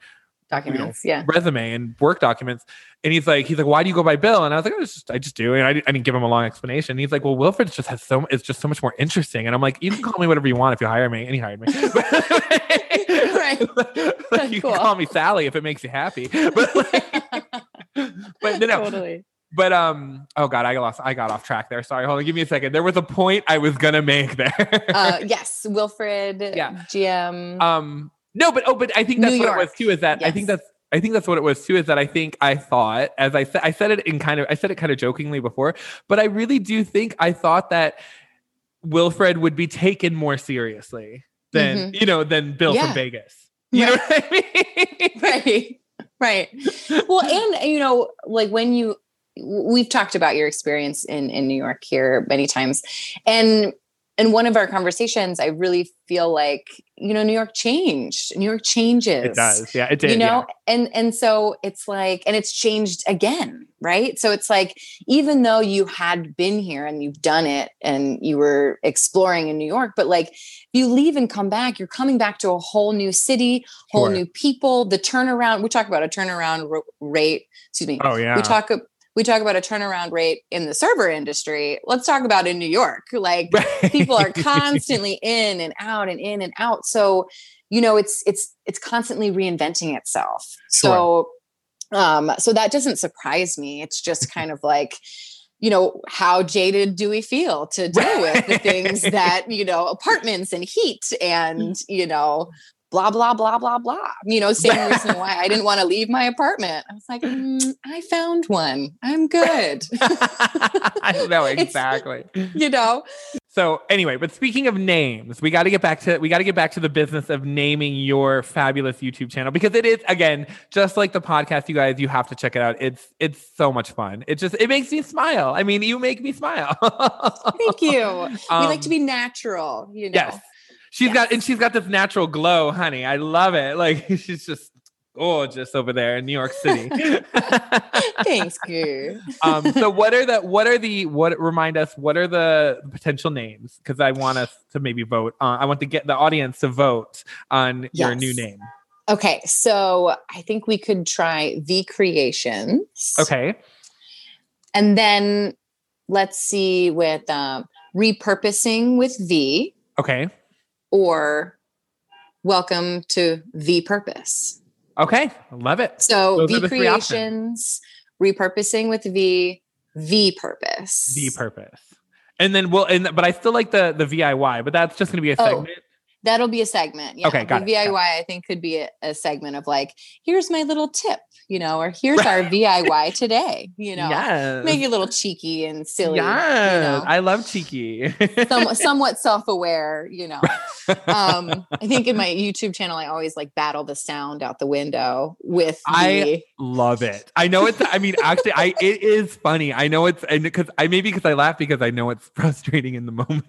Documents. Yeah. resume and work documents. And he's like, he's like, why do you go by Bill? And I was like, oh, just, I just do. And I, I didn't give him a long explanation. he's like, well, Wilfred just has so, it's just so much more interesting. And I'm like, you can call me whatever you want if you hire me. And he hired me. Right. Like, you Cool. can call me Sally if it makes you happy. But, like, but no, no. Totally. But um, oh god, I lost, I got off track there. Sorry, hold on, give me a second. There was a point I was gonna make there. Uh, yes. Wilfred. Yeah. GM. um no but oh but i think that's New what it was too is that i think that's i think that's what it was too is that i think i thought as i said i said it in kind of i said it kind of jokingly before but i really do think i thought that wilfred would be taken more seriously than you know than bill Mm-hmm. Yeah. from vegas. You know what i mean? Right. Right. Well and you know like when you we've talked about your experience in in new york here many times and in one of our conversations i really feel like you know new york changed new york changes it does yeah it did you know yeah. and and so it's like and it's changed again right so it's like even though you had been here and you've done it and you were exploring in new york but like if you leave and come back you're coming back to a whole new city whole Sure. new people the turnaround we talk about a turnaround ro- rate excuse me oh yeah we talk we talk about a turnaround rate in the server industry let's talk about in new york like people are constantly in and out and in and out. So you know it's it's it's constantly reinventing itself. So um so that doesn't surprise me. It's just kind of like you know how jaded do we feel to deal with the things that you know apartments and heat and you know blah blah blah blah blah you know same reason why i didn't want to leave my apartment i was like "Mm, i found one i'm good I know It's- exactly you know So anyway, but speaking of names, we got to get back to we got to get back to the business of naming your fabulous YouTube channel because it is again just like the podcast. You guys, you have to check it out. It's it's so much fun. It just it makes me smile. I mean, you make me smile. thank you we like to Um, be natural you know Yes, she's got and she's got this natural glow, honey. I love it. Like she's just gorgeous over there in New York City. Thanks, Goo. um, so what are the what are the what remind us what are the potential names? Because I want us to maybe vote. Uh, I want to get the audience to vote on your new name. Okay, so I think we could try V Creations. Okay. And then let's see with um, repurposing with V Okay. Or welcome to V Purpose. Okay. Love it. So Those V the. Creations, repurposing with V, V Purpose. The purpose. And then we'll and but I still like the the VIY, but that's just gonna be a Oh, segment. That'll be a segment. Yeah. Okay, got the it, got VIY, I think, could be a, a segment of like, here's my little tip, you know, or here's our VIY today, you know, yes. make it a little cheeky and silly, Yes. you know, I love cheeky. some, somewhat self-aware, you know. Um, I think in my YouTube channel, I always like battle the sound out the window with I- the, love it. I know it's I mean actually I it is funny. I know it's and because I maybe because I laugh because I know it's frustrating in the moment.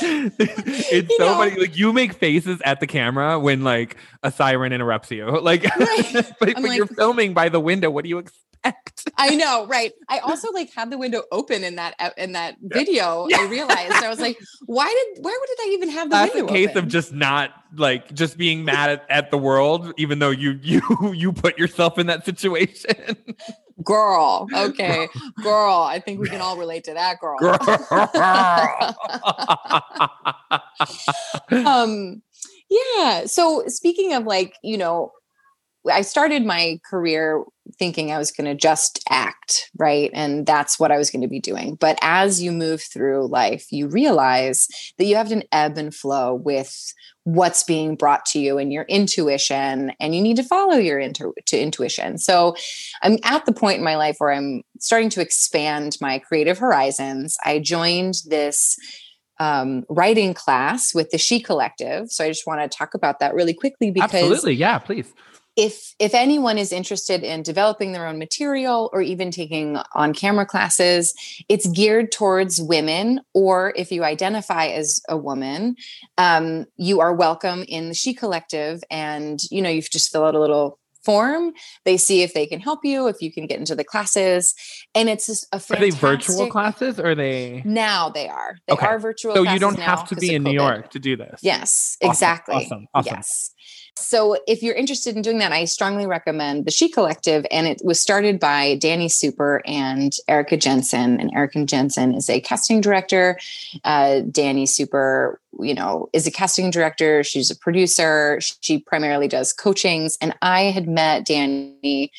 it's You so know- funny. Like you make faces at the camera when like a siren interrupts you. Like Right. but, I'm but you're filming by the window. What do you expect? I know, right? I also like had the window open in that in that video. I realized I was like, why did why did I even have the That's a window case open? of just not like just being mad at, at the world, even though you you you put yourself in that situation. Girl. Okay, girl. I think we can all relate to that, girl. um, yeah. So speaking of like, you know, I started my career thinking I was going to just act, right? And that's what I was going to be doing. But as you move through life, you realize that you have an ebb and flow with what's being brought to you and your intuition and you need to follow your intu- to intuition. So I'm at the point in my life where I'm starting to expand my creative horizons. I joined this um, writing class with the She Collective. So I just want to talk about that really quickly because Absolutely, yeah, please. If if anyone is interested in developing their own material or even taking on camera classes it's geared towards women or if you identify as a woman um, you are welcome in the she collective and you know you just fill out a little form they see if they can help you if you can get into the classes and it's just a Are they virtual classes or are they now they are they Okay. are virtual so you don't have to be in New York to do this? Yes, Awesome, exactly. awesome, awesome. Yes. So if you're interested in doing that, I strongly recommend the She Collective. And it was started by Danny Super and Erica Jensen. And Erica Jensen is a casting director. Uh, Danny Super, you know, is a casting director. She's a producer. She primarily does coachings. And I had met Danny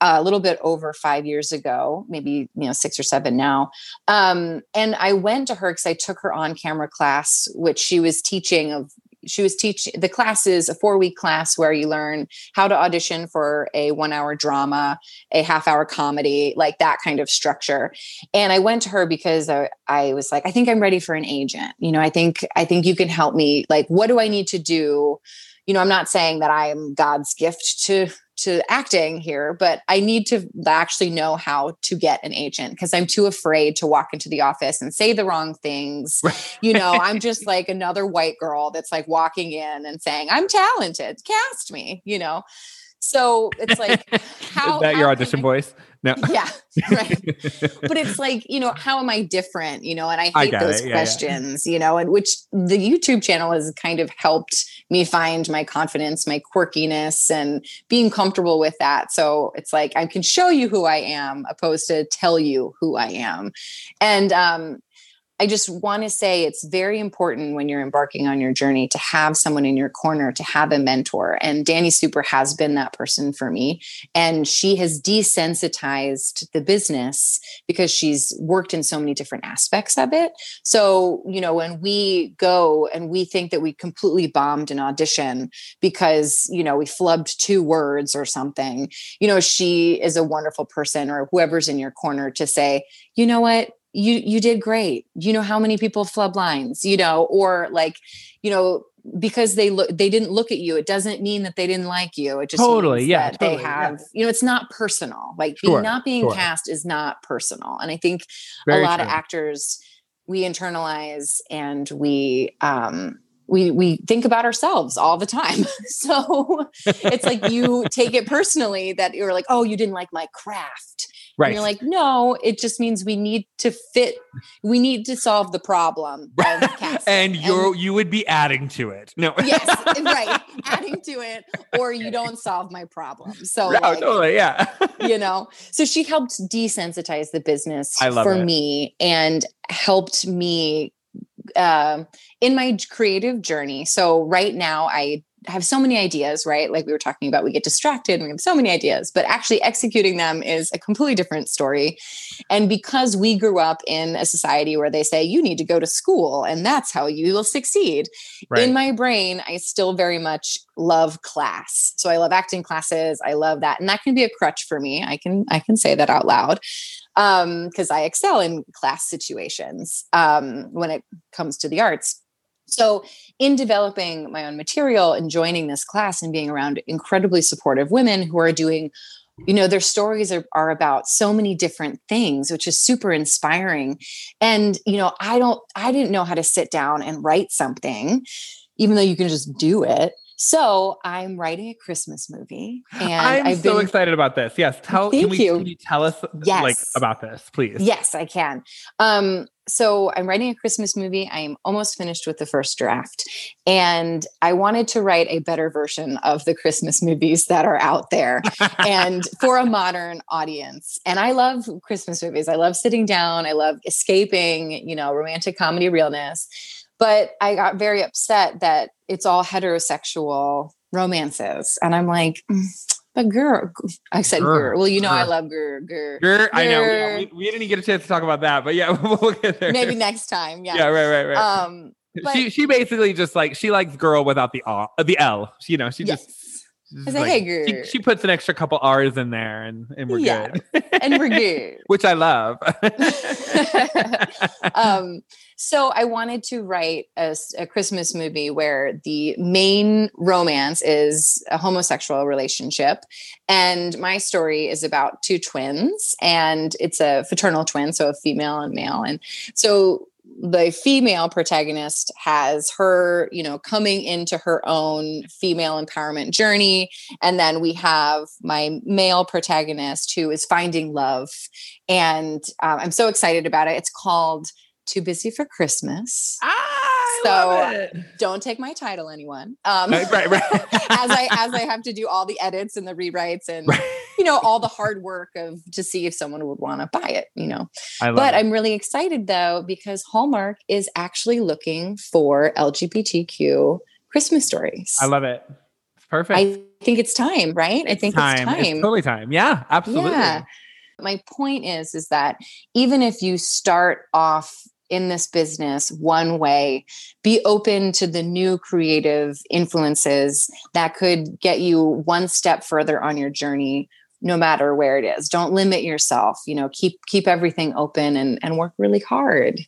a little bit over five years ago, maybe you know six or seven now. Um, and I went to her because I took her on camera class, which she was teaching of. She was teaching the class is a four week class where you learn how to audition for a one hour drama, a half hour comedy, like that kind of structure. And I went to her because I, I was like, I think I'm ready for an agent. You know, I think I think you can help me. Like, what do I need to do? You know, I'm not saying that I am God's gift to to acting here, but I need to actually know how to get an agent because I'm too afraid to walk into the office and say the wrong things. You know, I'm just like another white girl that's like walking in and saying, I'm talented, cast me, you know. So it's like, how is that how your audition I- voice? No. Yeah, right but it's like you know how am i different you know and i hate I those it. Yeah, yeah. questions you know and which the youtube channel has kind of helped me find my confidence my quirkiness and being comfortable with that. So it's like i can show you who i am opposed to tell you who i am. And um I just want to say it's very important when you're embarking on your journey to have someone in your corner, to have a mentor. And Danny Super has been that person for me. And she has desensitized the business because she's worked in so many different aspects of it. So, you know, when we go and we think that we completely bombed an audition because, you know, we flubbed two words or something, you know, she is a wonderful person or whoever's in your corner to say, you know what? You you did great. You know how many people flub lines, you know, or like, you know, because they look they didn't look at you it doesn't mean that they didn't like you it just Totally, means yeah, that totally, they yeah. have you know it's not personal like Sure, being not being sure. cast is not personal and i think Very a lot of actors we internalize and we um we we think about ourselves all the time. So it's like you take it personally that you're like, oh, you didn't like my craft. Right. And you're like, no, it just means we need to fit, we need to solve the problem. and you're you would be adding to it. No. yes, right. Adding to it, or you don't solve my problem. So no, like, totally, yeah. you know. So she helped desensitize the business for it. me and helped me uh, in my creative journey. So right now I have so many ideas, right? Like we were talking about, we get distracted and we have so many ideas, but actually executing them is a completely different story. And because we grew up in a society where they say you need to go to school and that's how you will succeed, right. in my brain, I still very much love class. So I love acting classes. I love that. And that can be a crutch for me. I can I can say that out loud because um, I excel in class situations um, when it comes to the arts. So, in developing my own material and joining this class and being around incredibly supportive women who are doing, you know, their stories are, are about so many different things, which is super inspiring. And, you know, I don't, I didn't know how to sit down and write something, even though you can just do it. So I'm writing a Christmas movie, and I'm I've so been... excited about this. Yes, tell Thank can, we, you. can you tell us yes. like about this, please? Yes, I can. Um, so I'm writing a Christmas movie. I am almost finished with the first draft, and I wanted to write a better version of the Christmas movies that are out there, and for a modern audience. And I love Christmas movies. I love sitting down. I love escaping, you know, romantic comedy realness but I got very upset that it's all heterosexual romances. And I'm like, mm, but girl, I said girl. Well, you know, I love girl, girl. Girl, I know. We, we, didn't get a chance to talk about that, but yeah, we'll get there. Maybe next time. Yeah. Yeah, right, right, right. Um, but, she she basically just like she likes girl without the R, uh, the L. You know, she yes. just like, hey. She, she, puts an extra couple R's in there and, and we're yeah. good. and we're good. Which I love. um, so I wanted to write a, a, Christmas movie where the main romance is a homosexual relationship. And my story is about two twins, and it's a fraternal twin, so a female and male. And so the female protagonist has her, you know, coming into her own female empowerment journey. And then we have my male protagonist who is finding love. And um, I'm so excited about it. It's called Too Busy for Christmas. Ah! so don't take my title, anyone. Um, right, right, right. as I as I have to do all the edits and the rewrites and right. you know all the hard work of to see if someone would want to buy it. You know, but it. I'm really excited though because Hallmark is actually looking for LGBTQ Christmas stories. I love it. It's perfect. I think it's time, right? I think time. it's time. It's totally time. Yeah, absolutely. Yeah. My point is, is that even if you start off in this business one way be open to the new creative influences that could get you one step further on your journey no matter where it is. Don't limit yourself you know keep keep everything open and and work really hard.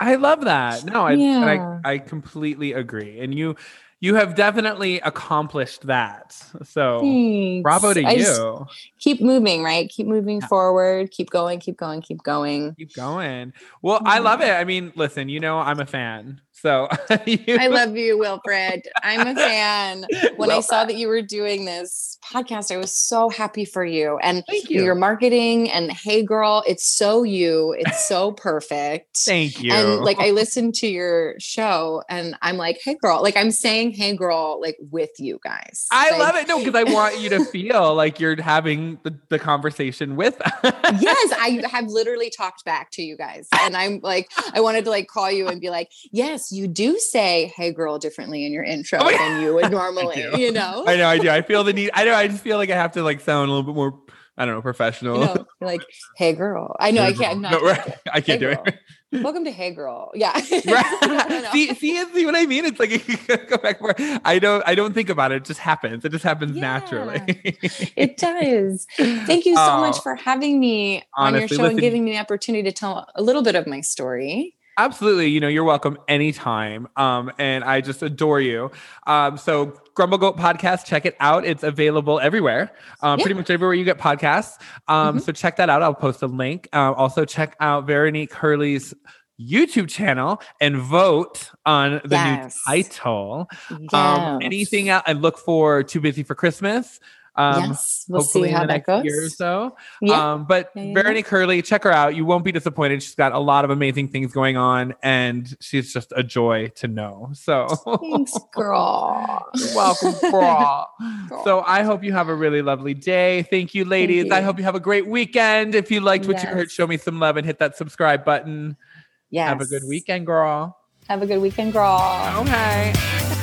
I love that. No i yeah. I, I completely agree. And you you have definitely accomplished that. So Thanks. bravo to I you. Keep moving, right? Keep moving yeah. forward. Keep going, keep going, keep going. Keep going. Well, I love it. I mean, listen, you know, I'm a fan. So you... I love you, Wilfred. I'm a fan. When well, I saw that you were doing this podcast, I was so happy for you. And Thank you. your marketing and hey girl, it's so you. It's so perfect. Thank you. And like I listened to your show and I'm like, hey girl, like I'm saying hey girl, like with you guys. I like, love it. No, because I want you to feel like you're having the, the conversation with Yes, I have literally talked back to you guys. And I'm like, I wanted to like call you and be like, yes, you do say hey girl differently in your intro oh, than you would normally, you know? I know I do. I feel the need. I know I just feel like I have to like sound a little bit more I don't know, professional. You know, like, hey girl. I know I can't. No, right. I can't hey, do it. Welcome to Hey Girl. Yeah. right. see, see, see what I mean? It's like go back for I don't I don't think about it. It just happens. It just happens yeah, naturally. it does. Thank you so uh, much for having me honestly, on your show listen, and giving me the opportunity to tell a little bit of my story. Absolutely. You know, you're welcome anytime. Um, and I just adore you. Um, so Grumble Goat podcast, check it out. It's available everywhere, um, yeah. pretty much everywhere you get podcasts. Um, mm-hmm. so check that out. I'll post a link. Uh, also check out Veronique Hurley's YouTube channel and vote on the Yes. new title. Um, anything else? I look for Too Busy for Christmas. Um, yes, we'll see how that goes. year or so. Yeah. Um, but Yeah, yeah, Verity Curley, check her out. You won't be disappointed. She's got a lot of amazing things going on, and she's just a joy to know. So Thanks, girl. You're welcome, girl. Girl. So I hope you have a really lovely day. Thank you, ladies. I you. hope you have a great weekend. If you liked what you heard, show me some love and hit that subscribe button. Yes. Have a good weekend, girl. Have a good weekend, girl. Okay.